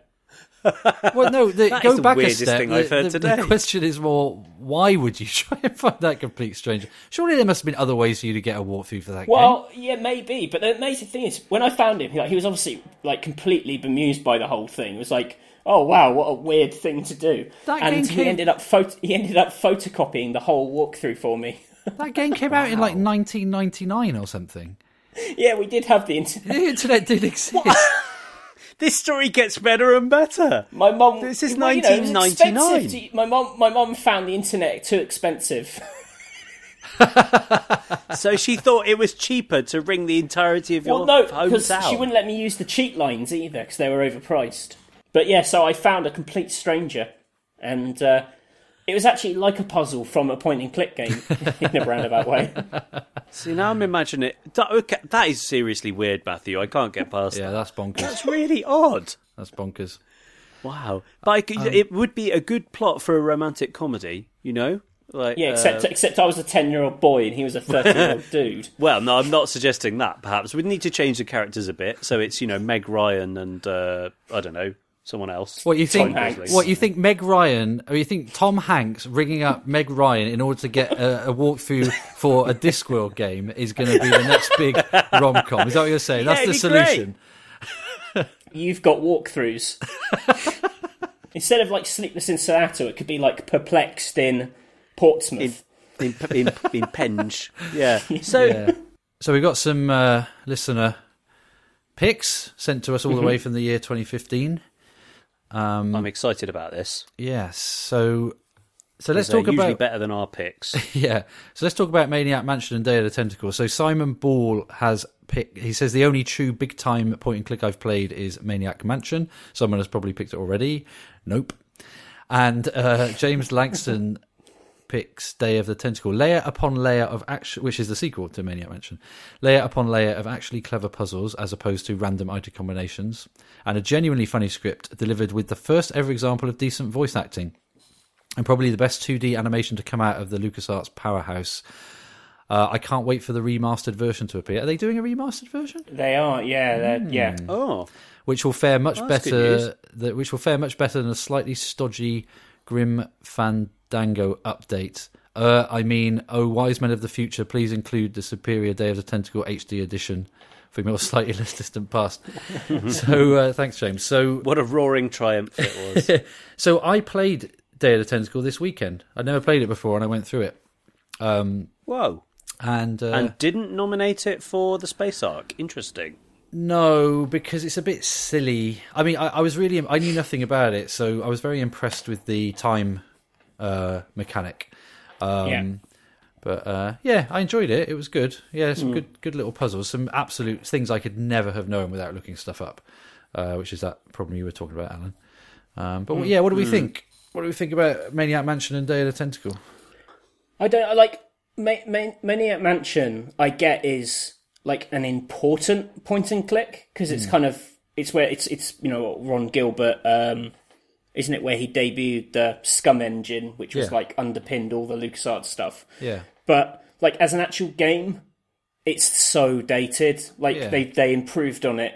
Well, no. The, That go is the back a weirdest step. thing I've The- heard the, today. The question is more: Why would you try and find that complete stranger? Surely there must have been other ways for you to get a walkthrough for that game. Well, yeah, maybe. But the amazing thing is, when I found him, like, he was obviously like completely bemused by the whole thing. It was like, oh wow, what a weird thing to do. That and game he came- ended up photo- he ended up photocopying the whole walkthrough for me. That game came out in like 1999 or something. yeah, we did have the internet. The internet did exist. This story gets better and better. My mum. This is well, you know, 1999. to- My mum. My mum found the internet too expensive. So she thought it was cheaper to ring the entirety of your well, no, hometown. she wouldn't let me use the cheat lines either because they were overpriced. But yeah, so I found a complete stranger, and uh, it was actually like a puzzle from a point-and-click game in a roundabout way. See, now I'm imagining it. That, okay, that is seriously weird, Matthew. I can't get past that yeah, that. that's bonkers. That's really odd. That's bonkers. Wow. But I could, it would be a good plot for a romantic comedy, you know? Like, Yeah, uh, except except I was a ten-year-old boy and he was a thirty-year-old dude. Well, no, I'm not suggesting that. Perhaps we'd need to change the characters a bit, so it's you know Meg Ryan and uh, I don't know someone else. What you think? What you think? Meg Ryan, or you think Tom Hanks ringing up Meg Ryan in order to get a, a walkthrough for a Discworld game is going to be the next big rom com? Is that what you're saying? That's the it'd be great. solution. You've got walkthroughs. Instead of like Sleepless in Seattle, it could be like Perplexed in Portsmouth. in in, in Penge. Yeah. So Yeah. So we've got some uh, listener picks sent to us all the way from the year 2015. I'm excited about this. Yes. So so let's talk about better than our picks. Yeah. So let's talk about Maniac Mansion and Day of the Tentacle. So Simon Ball has picked, he says the only true big time point and click I've played is Maniac Mansion. Someone has probably picked it already. Nope. And uh, James Langston picks Day of the Tentacle. Layer upon layer of action, which is the sequel to Maniac Mansion. Layer upon layer of actually clever puzzles as opposed to random item combinations. And a genuinely funny script delivered with the first ever example of decent voice acting and probably the best 2D animation to come out of the LucasArts powerhouse. Uh, I can't wait for the remastered version to appear. Are they doing a remastered version? They are, yeah, they're, yeah. oh, Which will fare much that's good news. better. That which will fare much better than a slightly stodgy Grim Fandango update. Uh, I mean, oh, wise men of the future, please include the superior Day of the Tentacle HD edition from your slightly less distant past. so, uh, thanks, James. So, what a roaring triumph it was! so I played Day of the Tentacle this weekend. I'd never played it before, and I went through it. Um, Whoa! and, uh, And didn't nominate it for the space arc. Interesting. No, because it's a bit silly. I mean, I, I was really I knew nothing about it, so I was very impressed with the time uh, mechanic. Um, Yeah. But uh, yeah, I enjoyed it. It was good. Yeah, some good good little puzzles. Some absolute things I could never have known without looking stuff up. Uh, which is that problem you were talking about, Alan. Um, but yeah, what do we think? What do we think about Maniac Mansion and Day of the Tentacle? I don't I like Ma- Ma- Maniac Mansion. I get is like an important point and click because it's kind of it's where it's it's you know Ron Gilbert um, isn't it, where he debuted the SCUMM engine, which was Yeah. like underpinned all the LucasArts stuff. Yeah. But like as an actual game, it's so dated. Like Yeah. they they improved on it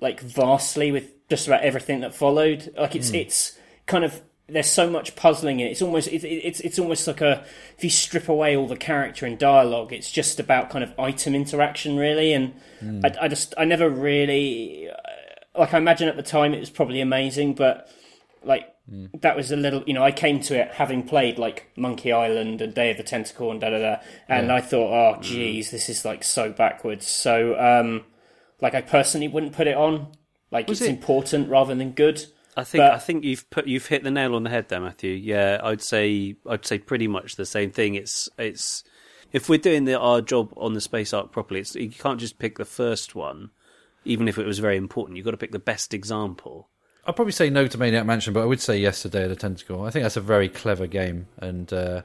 like vastly with just about everything that followed. Like it's it's kind of there's so much puzzling in it. It's almost it, it- it's it's almost like a if you strip away all the character and dialogue, it's just about kind of item interaction really. And I, I just I never really uh, like I imagine at the time it was probably amazing, but like that was a little you know i came to it having played like monkey island and day of the tentacle and da da da. And i thought oh geez this is like so backwards. So um like i personally wouldn't put it on. Like Was it's it- important rather than good I think But- I think you've put you've hit the nail on the head there, Matthew. Yeah, I'd say I'd say pretty much the same thing. It's it's if we're doing the, our job on the space arc properly, it's, you can't just pick the first one, even if it was very important. You've got to pick the best example. I'd probably say no to Maniac Mansion, but I would say yes to Day of the Tentacle. I think that's a very clever game and uh,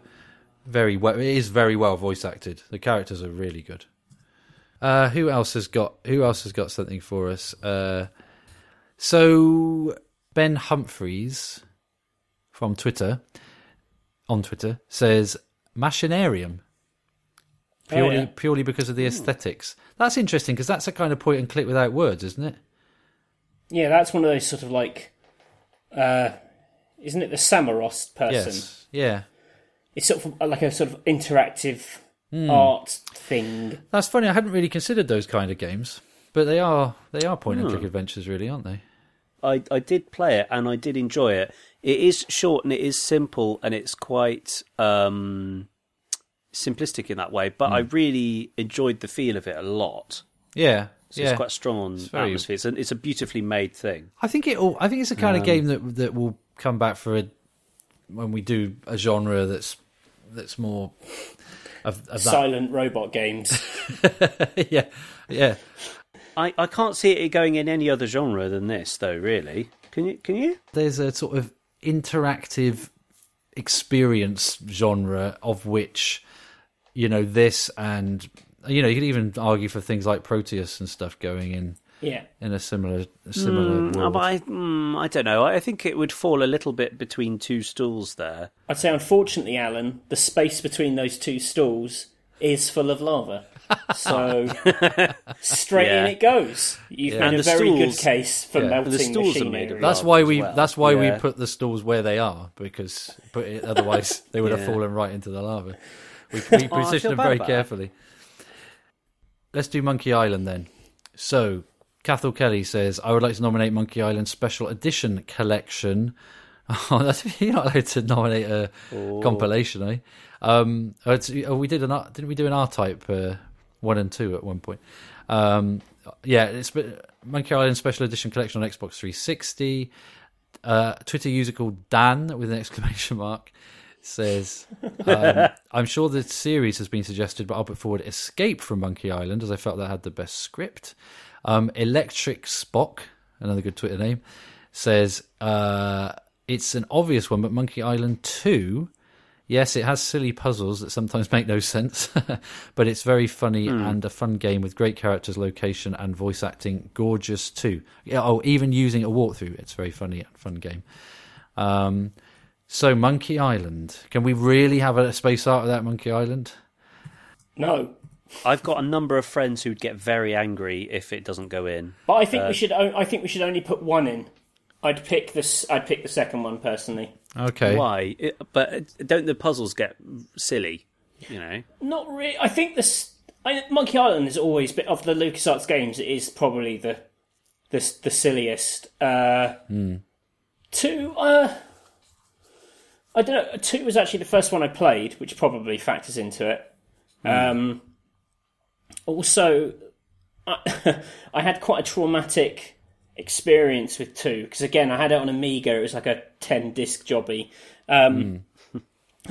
very well. It is very well voice acted. The characters are really good. Uh, who else has got? Who else has got something for us? Uh, so Ben Humphreys from Twitter on Twitter says Machinarium. Purely, yeah. purely because of the aesthetics. That's interesting because that's a kind of point and click without words, isn't it? yeah that's one of those sort of like uh isn't it the Samorost person Yes. Yeah. it's sort of like a sort of interactive Hmm. art thing That's funny. I hadn't really considered those kind of games, but they are they are point and click adventures, really, aren't they? I I did play it and I did enjoy it. It is short and it is simple and it's quite um, simplistic in that way, but I really enjoyed the feel of it a lot. Yeah, So yeah. it's quite strong on very- atmosphere. It's a, it's a beautifully made thing. I think it. All, I think it's the kind of game that that will come back for a when we do a genre that's that's more of, of that. silent robot games yeah, yeah. I, I can't see it going in any other genre than this, though. Really, can you? Can you? There's a sort of interactive experience genre of which you know this and you know you could even argue for things like Proteus and stuff going in yeah in a similar a similar Mm, world. but I, mm, I don't know. I think it would fall a little bit between two stools there. I'd say, unfortunately, Alan, the space between those two stools is full of lava. So straight Yeah. in it goes. You've And made a the very good case for Yeah. And melting the stools are machinery. made of That's why we. well. That's why Yeah. we put the stools where they are because put it, otherwise they would have fallen right into the lava. We, we Oh, I position feel them very about that. carefully. Let's do Monkey Island then. So, Cathal Kelly says, "I would like to nominate Monkey Island Special Edition Collection." Oh, that's, you're not allowed to nominate a compilation, eh? Um, oh, oh, we did an R- didn't we do an R Type uh, one and two at one point? Um, yeah, it's Monkey Island Special Edition Collection on Xbox 360. Uh, Twitter user called Dan with an exclamation mark says, um, "I'm sure the series has been suggested, but I'll put forward Escape from Monkey Island as I felt that had the best script." Um, Electric Spock, another good Twitter name, says uh, it's an obvious one, but Monkey Island Two. Yes, it has silly puzzles that sometimes make no sense, but it's very funny and a fun game with great characters, location, and voice acting. Gorgeous too. Oh, even using a walkthrough, it's very funny and fun game. Um, so Monkey Island, can we really have a space art without Monkey Island? No, I've got a number of friends who'd get very angry if it doesn't go in. but I think we should. o- I think we should only put one in. I'd pick this. I'd pick the second one personally. Okay. Why? It, but don't the puzzles get silly? You know. Not really. I think this. I, Monkey Island is always bit of the LucasArts games. It is probably the the the silliest. Uh, Two. Uh, I don't know. Two was actually the first one I played, which probably factors into it. Um, also, I, I had quite a traumatic experience with two because again, I had it on Amiga. It was like a ten disc jobby. Um,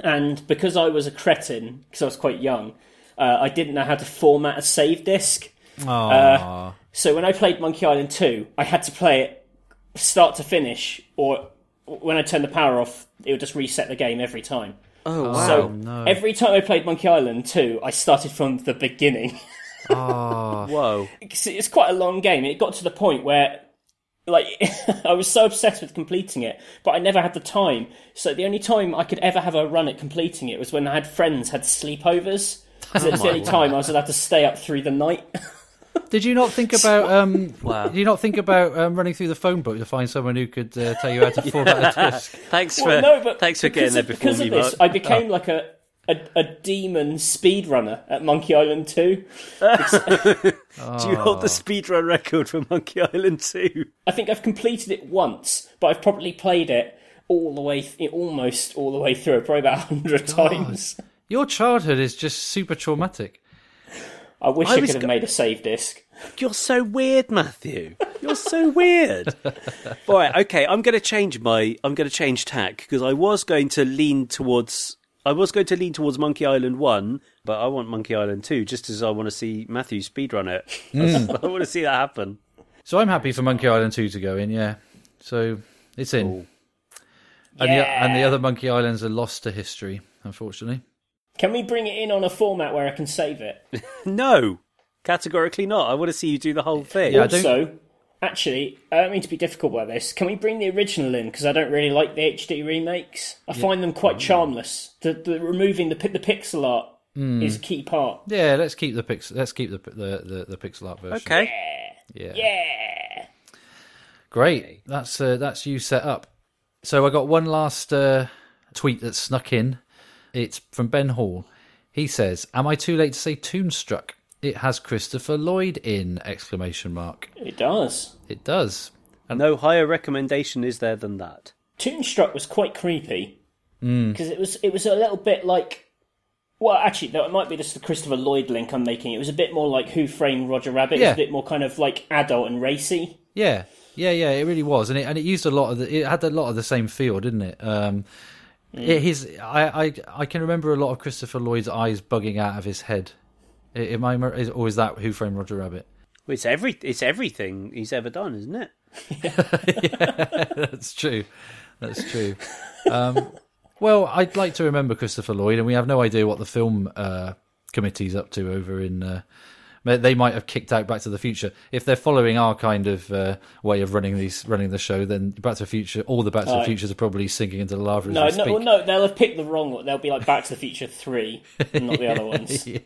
and because I was a cretin, because I was quite young, uh, I didn't know how to format a save disc. Aw. So when I played Monkey Island 2, I had to play it start to finish, or when I turned the power off, it would just reset the game every time. Oh wow! So no. every time I played Monkey Island 2, I started from the beginning. Aw. Whoa! it's it's quite a long game. It got to the point where like I was so obsessed with completing it, but I never had the time. So the only time I could ever have a run at completing it was when I had friends had sleepovers. Because it was the only time I was allowed to stay up through the night. Did you not think about um? Wow. Did you not think about um, running through the phone book to find someone who could uh, tell you how to format a disc? Thanks Well, for no, but thanks for because getting there of- before because me, of this, Mark. I became like a, a a demon speedrunner at Monkey Island 2. Do you hold the ah. speedrun record for Monkey Island 2? I think I've completed it once, but I've probably played it all the way, th- almost all the way through, probably about a hundred times. Your childhood is just super traumatic. I wish I I, was could have go- made a save disc. You're so weird, Matthew. You're so weird. All right, okay. I'm going to change my. I'm going to change tack because I was going to lean towards. I was going to lean towards Monkey Island One, but I want Monkey Island Two, just as I want to see Matthew speedrun it. Hmm. I want to see that happen. So I'm happy for Monkey Island 2 to go in, yeah. So it's in. Cool. And, the, Yeah. and the other Monkey Islands are lost to history, unfortunately. Can we bring it in on a format where I can save it? No, categorically not. I want to see you do the whole thing. Yeah, I don't- also, actually, I don't mean to be difficult about this. Can we bring the original in? Because I don't really like the HD remakes. I find them quite charmless. The, the removing the the pixel art Hmm. is a key part. Yeah, let's keep the pix- let's keep the, the the the pixel art version. Okay. Yeah. Yeah. Great. That's uh, that's you set up. So I got one last uh, tweet that snuck in. It's from Ben Hall. He says, "Am I too late to say Toonstruck? It has Christopher Lloyd in!" Exclamation mark. It does. It does. And No higher recommendation is there than that. Toonstruck was quite creepy Hmm. because it was it was a little bit like. Well, actually, no, it might be just the Christopher Lloyd link I'm making. It was a bit more like Who Framed Roger Rabbit. It was a bit more kind of like adult and racy. Yeah, yeah, yeah. It really was, and it and it used a lot of the. It had a lot of the same feel, didn't it? Um, it, his, I, I, I can remember a lot of Christopher Lloyd's eyes bugging out of his head. Am I, is- or is that Who Framed Roger Rabbit? Well, It's every. It's everything he's ever done, isn't it? yeah, That's true. That's true. Um, well, I'd like to remember Christopher Lloyd, and we have no idea what the film uh, committee's up to over in. Uh, they might have kicked out Back to the Future if they're following our kind of uh, way of running these running the show. Then Back to the Future, all the Back to the Right. Futures are probably sinking into the lava No, no, well, no, they'll have picked the wrong one. They'll be like Back to the Future 3, and not the other ones. yeah.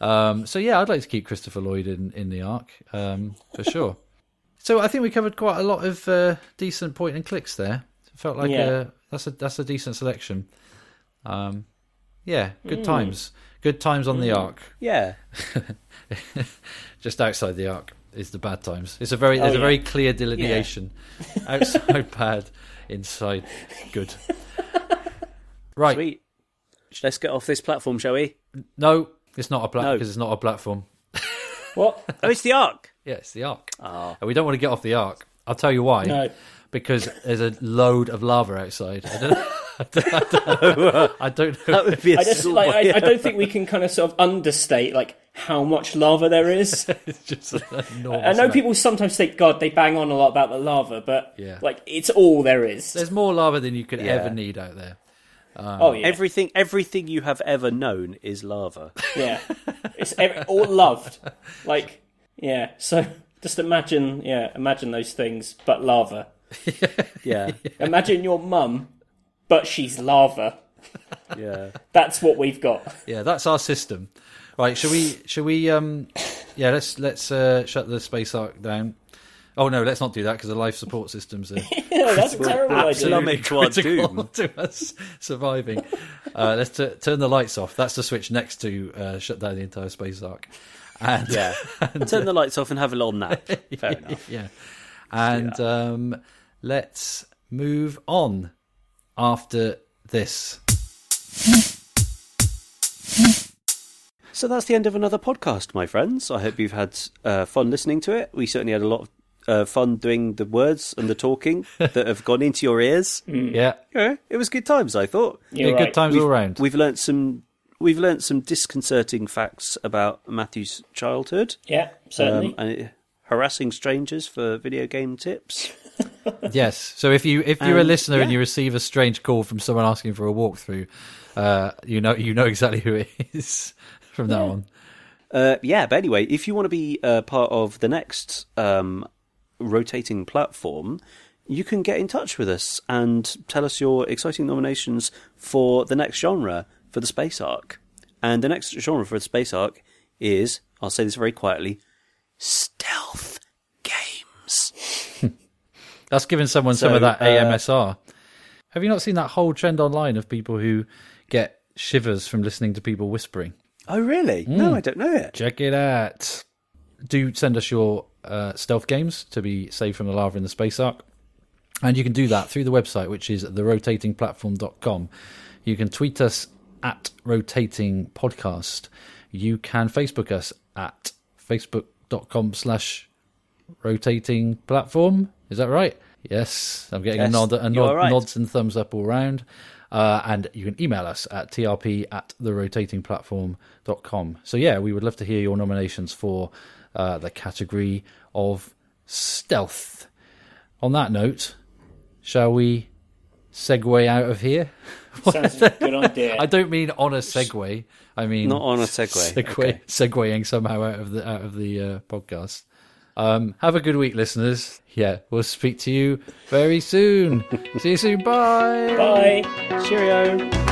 Um, so yeah, I'd like to keep Christopher Lloyd in in the arc um, for sure. So I think we covered quite a lot of uh, decent point and clicks there. It felt like Yeah. a, that's a that's a decent selection. Um, yeah, good times. Good times on the mm. arc. Yeah. Just outside the arc is the bad times. It's a very oh, there's a yeah. very clear delineation. Outside bad, inside good. Right. Sweet. Let's get off this platform, shall we? No, it's not a plat No. because it's not a platform. What? Oh, it's the Ark. Yeah, it's the arc. Oh. Ah. And we don't want to get off the arc. I'll tell you why. No. Because there's a load of lava outside. I don't, I don't, I don't, know. That would be a I just like I, I don't think we can kind of sort of understate like how much lava there is. It's just an enormous I know amount. people sometimes think, God, they bang on a lot about the lava, but Yeah. like it's all there is. There's more lava than you could Yeah. ever need out there. Um, oh yeah, Everything, everything you have ever known is lava. yeah. It's every, all loved. Like yeah. So just imagine, yeah, imagine those things, but lava. Yeah, Imagine your mum, but she's lava. yeah. That's what we've got. Yeah, that's our system. Right, should we? Should we? Um, yeah, let's let's uh, shut the space arc down. Oh no, let's not do that because the life support systems are Yeah, that's a terrible idea. Absolutely. critical Quantum. to us surviving. Uh, let's t- turn the lights off. That's the switch next to uh, shut down the entire space arc. And Yeah. Turn the lights off and have a little nap. Fair enough. yeah, and um, let's move on after this. So that's the end of another podcast, my friends. I hope you've had uh, fun listening to it. We certainly had a lot of uh, fun doing the words and the talking that have gone into your ears. Yeah, Yeah, it was good times. I thought You're yeah, right. good times all round. we've learnt some. We've learnt some disconcerting facts about Matthew's childhood Yeah, certainly. um, and harassing strangers for video game tips. Yes. So if you if you're a Um, listener and you receive a strange call from someone asking for a walkthrough, uh, you know you know exactly who it is from now on. Uh, yeah, but anyway, if you want to be uh, part of the next um, rotating platform, you can get in touch with us and tell us your exciting nominations for the next genre for the Space Arc. And the next genre for the Space Arc is, I'll say this very quietly, stealth games. That's giving someone some of that uh, AMSR. Have you not seen that whole trend online of people who get shivers from listening to people whispering? Oh, really? Hmm. No, I don't know it. Check it out. Do send us your uh, stealth games to be saved from the lava in the space arc. And you can do that through the website, which is therotatingplatform.com. You can tweet us at rotating podcast. You can Facebook us at facebook.com slash rotating platform. Is that right? Yes, I'm getting Yes, a nod, a nod right. nods and thumbs up all round. Uh, and you can email us at trp at therotatingplatform.com. So, yeah, we would love to hear your nominations for uh, the category of stealth. On that note, shall we segue out of here? Sounds a good idea. I don't mean on a segue. I mean Not on a segue. segue, Okay. segueing somehow out of the out of the uh, podcast. Um, have a good week, listeners. Yeah, we'll speak to you very soon. See you soon. Bye. Bye. Cheerio.